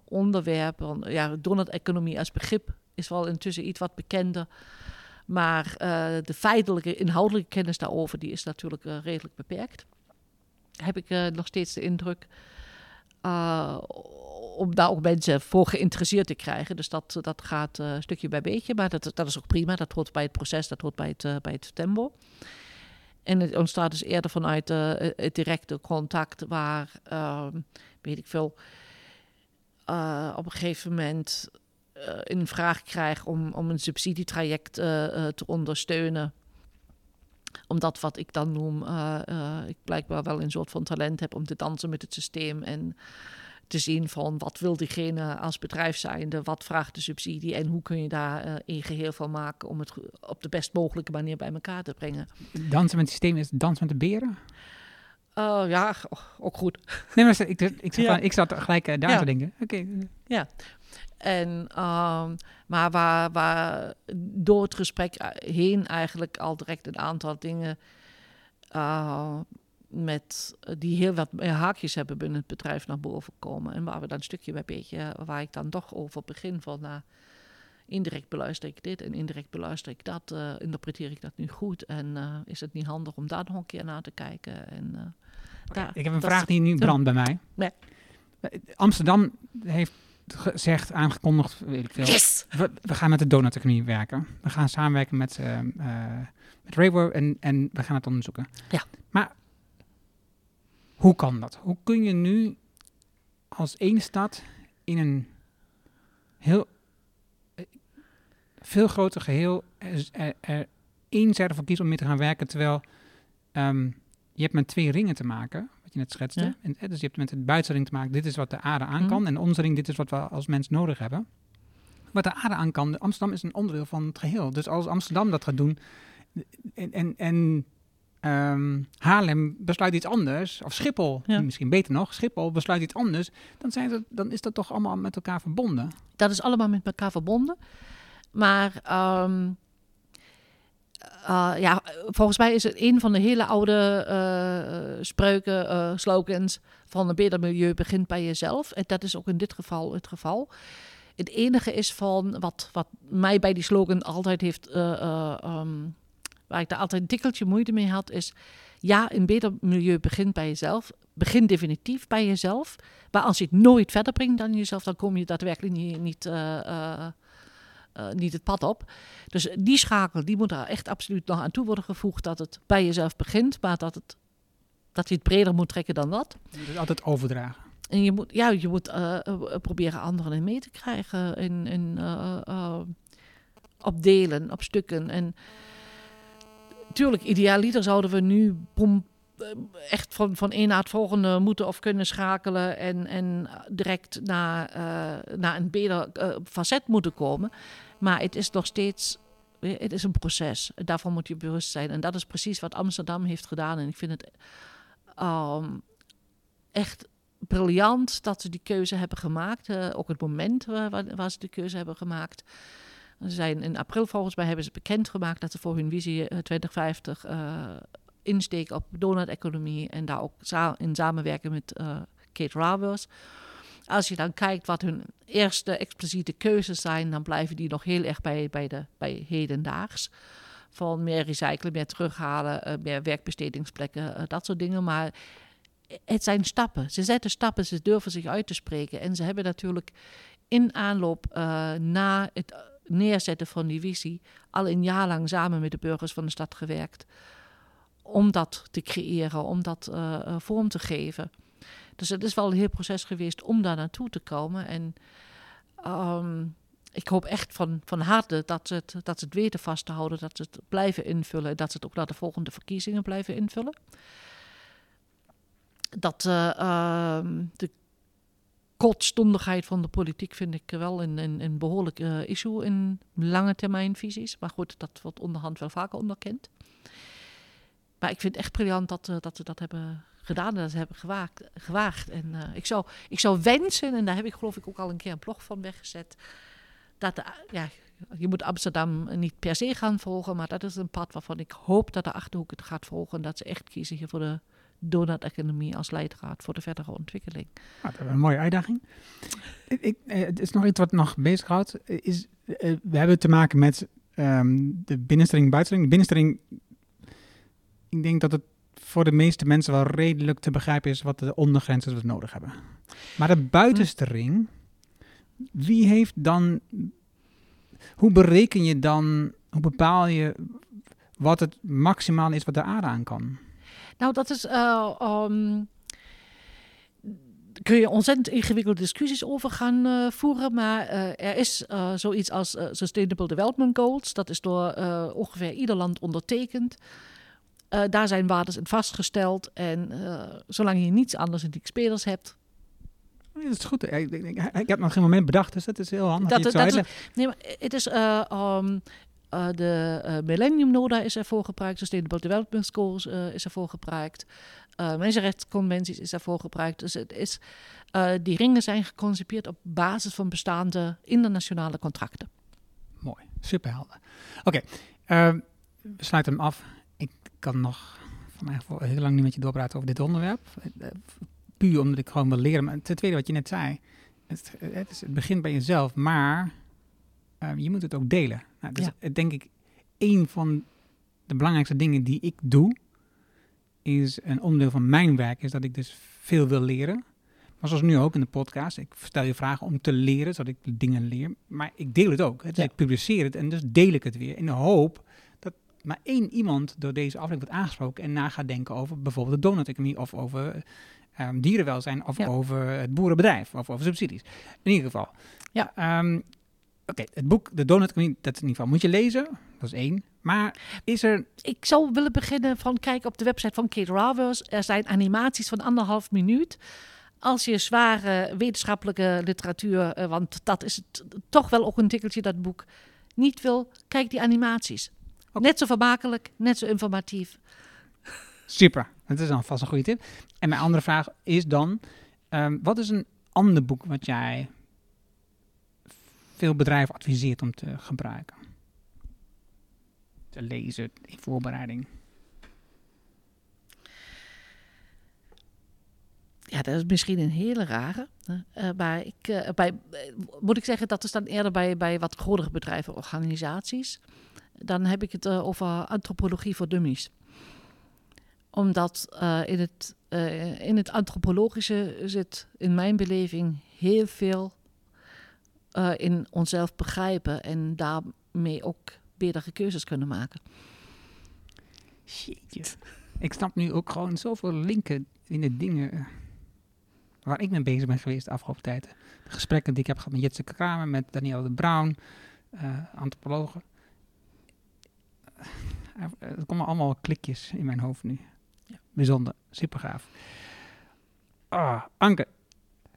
onderwerp. Want, Ja, donut-economie als begrip is wel intussen iets wat bekender. Maar de feitelijke, inhoudelijke kennis daarover, die is natuurlijk redelijk beperkt. Heb ik nog steeds de indruk. Om daar ook mensen voor geïnteresseerd te krijgen. Dus dat, dat gaat eh, stukje bij beetje. Maar dat, dat is ook prima. Dat hoort bij het proces, dat hoort bij het, eh, bij het tempo. En het ontstaat dus eerder vanuit eh, het directe contact, waar, ehm, weet ik veel, op een gegeven moment een vraag krijg om, om een subsidietraject te ondersteunen. Omdat wat ik dan noem, ik blijkbaar wel een soort van talent heb om te dansen met het systeem en te zien van wat wil diegene als bedrijf zijnde, wat vraagt de subsidie en hoe kun je daar eh een geheel van maken om het op de best mogelijke manier bij elkaar te brengen. Dansen met het systeem is dansen met de beren? Oh ja, oh, ook goed. Nee, maar ik, ik, zat, Ja. aan- ik zat gelijk eh, daar Ja. te denken. Oké, En, ehm, maar waar, waar door het gesprek heen eigenlijk al direct een aantal dingen eh, met, die heel wat meer haakjes hebben binnen het bedrijf naar boven komen. En waar we dan stukje bij beetje, waar ik dan toch over begin van, nou, indirect beluister ik dit en indirect beluister ik dat. eh, interpreteer ik dat nu goed en eh, is het niet handig om daar nog een keer naar te kijken? En, eh, daar- ik heb een vraag die nu brandt bij mij. Nee. Eh, Amsterdam heeft gezegd, aangekondigd, weet ik veel. Yes! We, we gaan met de donut-economie werken. We gaan samenwerken met, eh eh met en, en we gaan het onderzoeken. Ja. Maar hoe kan dat? Hoe kun je nu als één stad in een heel veel groter geheel er, er, één zijde voor kiezen om mee te gaan werken, terwijl ehm, je hebt met twee ringen te maken, wat je net schetste. Ja. En, dus je hebt met het buitenste ring te maken, dit is wat de aarde aan Mhm. kan, en onze ring, dit is wat we als mens nodig hebben. Wat de aarde aan kan, Amsterdam is een onderdeel van het geheel. Dus als Amsterdam dat gaat doen en, en, en ehm, Haarlem besluit iets anders, of Schiphol, Ja. misschien beter nog, Schiphol besluit iets anders, dan, zijn ze, dan is dat toch allemaal met elkaar verbonden. dat is allemaal met elkaar verbonden. Maar ehm, eh, ja, volgens mij is het een van de hele oude eh, spreuken, eh, slogans van een beter milieu begint bij jezelf. En dat is ook in dit geval het geval. Het enige is van wat, wat mij bij die slogan altijd heeft, ehm, waar ik daar altijd een tikkeltje moeite mee had, is ja, een beter milieu begint bij jezelf. Begin definitief bij jezelf. Maar als je het nooit verder brengt dan jezelf, dan kom je daadwerkelijk niet, niet, eh, eh, eh, niet het pad op. Dus die schakel, die moet daar echt absoluut nog aan toe worden gevoegd. Dat het bij jezelf begint, maar dat, het, dat je het breder moet trekken dan dat. Dus altijd overdragen. En je moet, ja, je moet proberen anderen in mee te krijgen. In, in, op delen, op stukken. En natuurlijk, idealiter zouden we nu bom, echt van, van een naar het volgende moeten of kunnen schakelen en, en direct naar, uh, naar een beter uh, facet moeten komen. Maar het is nog steeds, het is een proces. Daarvan moet je bewust zijn. En dat is precies wat Amsterdam heeft gedaan. En ik vind het um, echt briljant dat ze die keuze hebben gemaakt. Ook het moment waar, ze die keuze hebben gemaakt. Ze zijn in april volgens mij hebben ze bekendgemaakt dat ze voor hun visie 2050 insteken op donut-economie en daar ook in samenwerken met uh, Kate Ravers. Als je dan kijkt wat hun eerste expliciete keuzes zijn, dan blijven die nog heel erg bij, bij, de, bij hedendaags. Van meer recyclen, meer terughalen, meer werkbestedingsplekken, dat soort dingen. Maar het zijn stappen. Ze zetten stappen, ze durven zich uit te spreken. En ze hebben natuurlijk in aanloop na het neerzetten van die visie al een jaar lang samen met de burgers van de stad gewerkt om dat te creëren, om dat uh, vorm te geven. Dus het is wel een heel proces geweest om daar naartoe te komen. En um, ik hoop echt van, van harte dat ze, het, dat ze het weten vast te houden, dat ze het blijven invullen, dat ze het ook naar de volgende verkiezingen blijven invullen. Dat uh, uh, de kortstondigheid van de politiek vind ik wel een, een, een behoorlijk uh, issue in lange termijn visies. Maar goed, dat wordt onderhand wel vaker onderkend. Maar ik vind het echt briljant dat, dat ze dat hebben gedaan en dat ze hebben gewaagd. En uh, ik, zou, ik zou wensen, en daar heb ik geloof ik ook al een keer een blog van weggezet, dat ja, je moet Amsterdam niet per se gaan volgen, maar dat is een pad waarvan ik hoop dat de Achterhoek het gaat volgen. En dat ze echt kiezen hier voor de donut-economie als leidraad voor de verdere ontwikkeling. Nou, dat is een mooie uitdaging. Ik, eh, het is nog iets wat nog bezighoudt. Is, uh, we hebben te maken met um, de binnenstelling en buitenstelling. De binnenstelling ik denk dat het voor de meeste mensen wel redelijk te begrijpen is wat de ondergrens is wat we nodig hebben. Maar de buitenste ring, wie heeft dan, hoe bereken je dan, hoe bepaal je wat het maximaal is wat de aarde aan kan? Nou, dat is. Um, kun je ontzettend ingewikkelde discussies over gaan uh, voeren. Maar uh, er is uh, zoiets als Sustainable Development Goals. Dat is door ongeveer ieder land ondertekend. Daar zijn waarden in vastgesteld. En zolang je niets anders in die spelers hebt. dat is goed. Ik, ik, ik, heb nog geen moment bedacht, dus dat is heel handig. Dat, dat is, nee, maar het is. Um, de Millennium Noda is ervoor gebruikt, Sustainable Development Goals is ervoor gebruikt, mensenrechtsconventies is ervoor gebruikt. Dus het is, die ringen zijn geconcipeerd op basis van bestaande internationale contracten. Mooi, superhelder. Oké, okay, we sluiten hem af kan nog van mij heel lang niet met je doorpraten over dit onderwerp. Eh, puur omdat ik gewoon wil leren. Maar ten tweede, wat je net zei, het, het, is, het begint bij jezelf, maar uh, je moet het ook delen. Nou, dus ja. denk ik, een van de belangrijkste dingen die ik doe, is een onderdeel van mijn werk, is dat ik dus veel wil leren. Maar zoals nu ook in de podcast, ik stel je vragen om te leren, zodat ik dingen leer. Maar ik deel het ook. Dus ja. ik publiceer het en dus deel ik het weer in de hoop maar één iemand door deze aflevering wordt aangesproken en na gaat denken over bijvoorbeeld de donuteconomie of over um, dierenwelzijn of over het boerenbedrijf of over subsidies. In ieder geval. Ja. Um, Oké, okay, het boek De Donuteconomie, dat in ieder geval moet je lezen. Dat is één. Maar is er... Ik zou willen beginnen van kijken op de website van Kate Ravers. Er zijn animaties van anderhalf minuut. Als je zware wetenschappelijke literatuur, uh, want dat is het, toch wel ook een tikkeltje dat boek, niet wil, kijk die animaties. Net zo vermakelijk, net zo informatief. Super, dat is dan vast een goede tip. En mijn andere vraag is dan, um, wat is een ander boek wat jij veel bedrijven adviseert om te gebruiken? Te lezen in voorbereiding. Ja, dat is misschien een hele rare. Uh, maar ik, uh, bij, moet ik zeggen, dat is dan eerder bij, bij wat grotere bedrijven, organisaties dan heb ik het over antropologie voor dummies. Omdat in, het, in het antropologische zit in mijn beleving heel veel in onszelf begrijpen en daarmee ook betere keuzes kunnen maken. Shit. Ik snap nu ook gewoon zoveel linken in de dingen waar ik mee bezig ben geweest de afgelopen tijd. De gesprekken die ik heb gehad met Jitse Kramer, met Daniel de Brown, antropologen. Er komen allemaal klikjes in mijn hoofd nu. Ja. bijzonder. Super gaaf. Ah, Anke,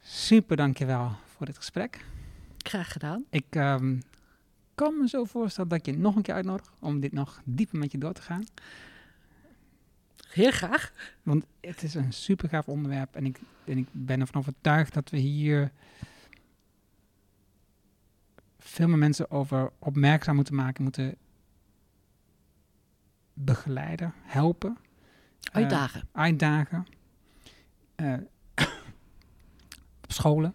super dankjewel voor dit gesprek. Graag gedaan. Ik ehm, kan me zo voorstellen dat ik je nog een keer uitnodig om dit nog dieper met je door te gaan. Heel graag. Want het is een super gaaf onderwerp en ik, en ik ben ervan overtuigd dat we hier veel meer mensen over opmerkzaam moeten maken, moeten begeleiden, helpen. eh, Uitdagen. uitdagen. Eh, <coughs> op scholen,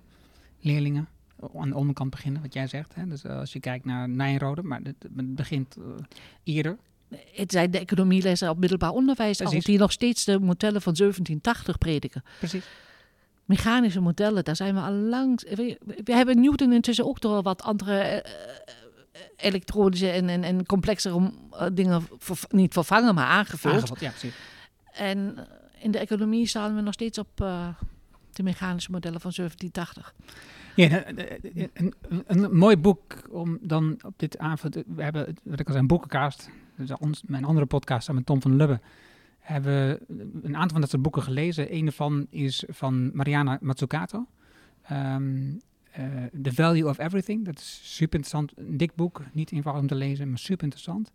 leerlingen, aan de onderkant beginnen, wat jij zegt. Hè? Dus eh, als je kijkt naar Nijrode, maar het, begint eh, eerder. Het zijn de economielessen op middelbaar onderwijs al die nog steeds de modellen van 1780 prediken. Precies. Mechanische modellen, daar zijn we al lang... We, we hebben Newton intussen ook door wat andere eh, elektronische en, en, en complexere dingen niet vervangen, maar aangevuld. Aangevuld, ja, precies. En in de economie staan we nog steeds op de mechanische modellen van 1780. Ja, de- de- de- een, een mooi boek om dan op dit avond. We hebben, wat ik al zei, een boekencast. Dus ons, mijn andere podcast met Tom van Lubbe. Hebben een aantal van dat soort boeken gelezen. Een daarvan is van Mariana Mazzucato. Ehm, eh, The Value of Everything. Dat is super interessant. Een dik boek. Niet eenvoudig om te lezen, maar super interessant.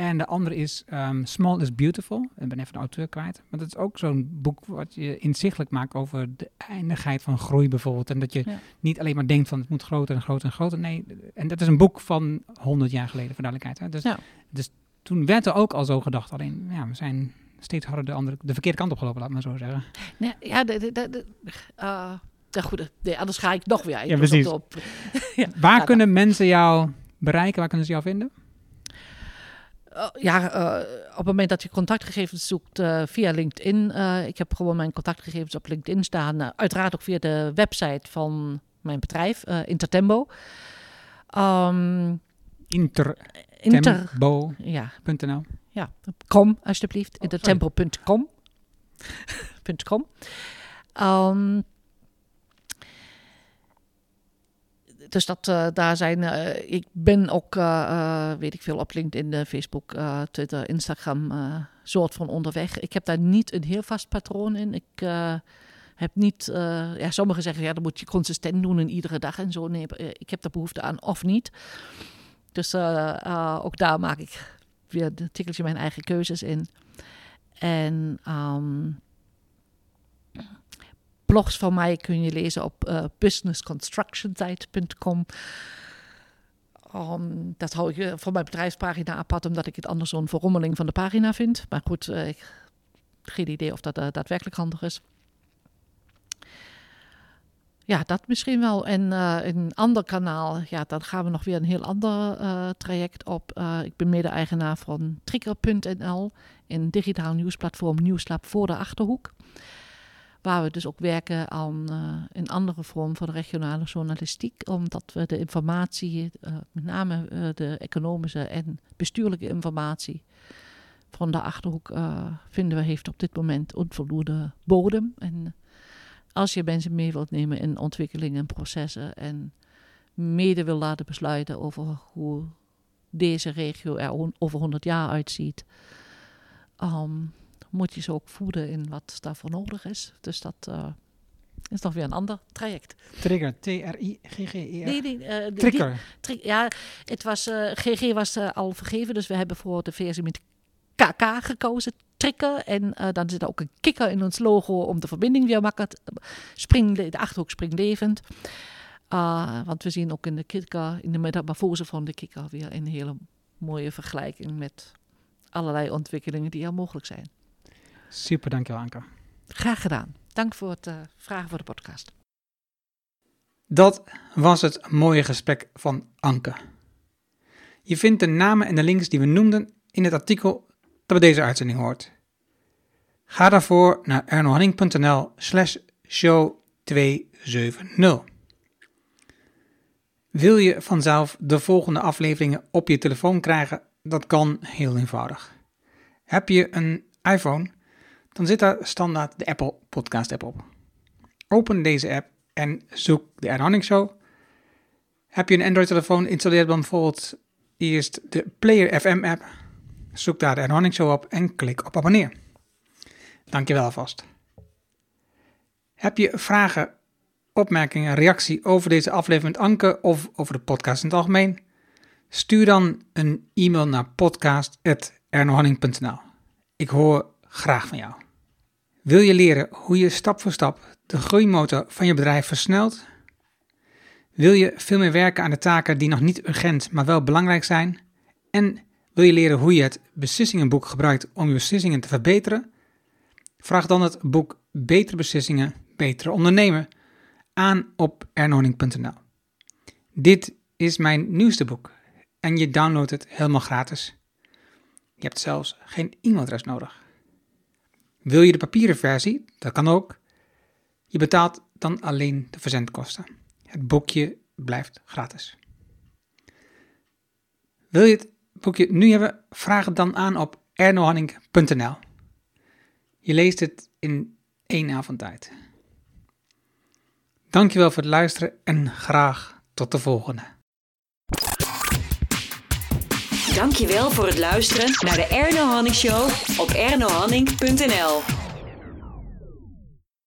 En de andere is ehm, Small is Beautiful. Ik ben even de auteur kwijt. Maar dat is ook zo'n boek wat je inzichtelijk maakt over de eindigheid van groei bijvoorbeeld. En dat je Ja. niet alleen maar denkt van het moet groter en groter en groter. Nee, en dat is een boek van 100 jaar geleden, voor duidelijkheid. Hè? Dus, Ja. dus toen werd er ook al zo gedacht. Alleen, ja, we zijn steeds harder de, andere, de verkeerde kant opgelopen, laat maar zo zeggen. Nee, ja, de, de, de, de- eh, ja, goed, nee, anders ga ik nog weer. Ja, precies. Op, <laughs> ja, Waar kunnen mensen jou bereiken? Waar kunnen ze jou vinden? Uh, ja, uh, op het moment dat je contactgegevens zoekt uh, via LinkedIn. Ik heb gewoon mijn contactgegevens op LinkedIn staan. Uiteraard ook via de website van mijn bedrijf, Intertembo. Um, Intertembo.nl ja, ja, kom alsjeblieft. Oh, Intertembo.com. .com. <laughs> Um, dus dat, uh, daar zijn, uh, ik ben ook, uh, weet ik veel, op LinkedIn, Facebook, Twitter, Instagram, soort van onderweg. Ik heb daar niet een heel vast patroon in. Ik heb niet, ja, sommigen zeggen, ja, dan moet je consistent doen en iedere dag en zo. Nee, ik heb daar behoefte aan of niet. Dus ook daar maak ik weer een tikkeltje mijn eigen keuzes in. En um, blogs van mij kun je lezen op uh, businessconstructionsite.com. Um, dat hou ik voor mijn bedrijfspagina apart, omdat ik het anders zo'n verrommeling van de pagina vind. Maar goed, ik geen idee of dat daadwerkelijk handig is. Ja, dat misschien wel. En een ander kanaal, ja, dan gaan we nog weer een heel ander traject op. Ik ben mede-eigenaar van Trigger.nl, een digitaal nieuwsplatform Nieuwslab voor de Achterhoek. Waar we dus ook werken aan een andere vorm van regionale journalistiek. Omdat we de informatie, met name de economische en bestuurlijke informatie van de Achterhoek, vinden we heeft op dit moment onvoldoende bodem. En als je mensen mee wilt nemen in ontwikkelingen en processen en mede wil laten besluiten over hoe deze regio er over 100 jaar uitziet, um, moet je ze ook voeden in wat daarvoor nodig is. Dus dat uh, is nog weer een ander traject. Trigger, T-R-I-G-G-E-R. Nee, nee, uh, Trigger. Ja, het was, uh, GG was al vergeven, dus we hebben voor de versie met KK gekozen trikken. En dan zit er ook een kikker in ons logo om de verbinding weer makkelijk spring, De achterhoek springlevend. Uh, want we zien ook in de kikker, in de metamorfose van de kikker, weer een hele mooie vergelijking met allerlei ontwikkelingen die er mogelijk zijn. Super, dankjewel Anke. Graag gedaan. Dank voor het uh, vragen voor de podcast. Dat was het mooie gesprek van Anke. Je vindt de namen en de links die we noemden in het artikel dat bij deze uitzending hoort. Ga daarvoor naar ernohanning.nl slash show 270. Wil je vanzelf de volgende afleveringen op je telefoon krijgen? Dat kan heel eenvoudig. Heb je een iPhone? Dan zit daar standaard de Apple Podcast app op. Open deze app en zoek de Ernohanning Show. Heb je een Android telefoon? Installeer dan bijvoorbeeld eerst de Player FM app. Zoek daar de Ernohanning Show op en klik op abonneer. Dankjewel alvast. Heb je vragen, opmerkingen, reactie over deze aflevering met Anke of over de podcast in het algemeen? Stuur dan een e-mail naar podcast.ernohanning.nl. Ik hoor graag van jou. Wil je leren hoe je stap voor stap de groeimotor van je bedrijf versnelt? Wil je veel meer werken aan de taken die nog niet urgent, maar wel belangrijk zijn? En wil je leren hoe je het beslissingenboek gebruikt om je beslissingen te verbeteren? Vraag dan het boek Betere Beslissingen, Betere Ondernemen aan op ernohanning.nl. Dit is mijn nieuwste boek en je downloadt het helemaal gratis. Je hebt zelfs geen e-mailadres nodig. Wil je de papieren versie? Dat kan ook. Je betaalt dan alleen de verzendkosten. Het boekje blijft gratis. Wil je het boekje nu hebben? Vraag het dan aan op ernohanning.nl. Je leest het in één avond tijd. Dankjewel voor het luisteren en graag tot de volgende. Dankjewel voor het luisteren naar de Erno Hanning Show op ernohanning.nl.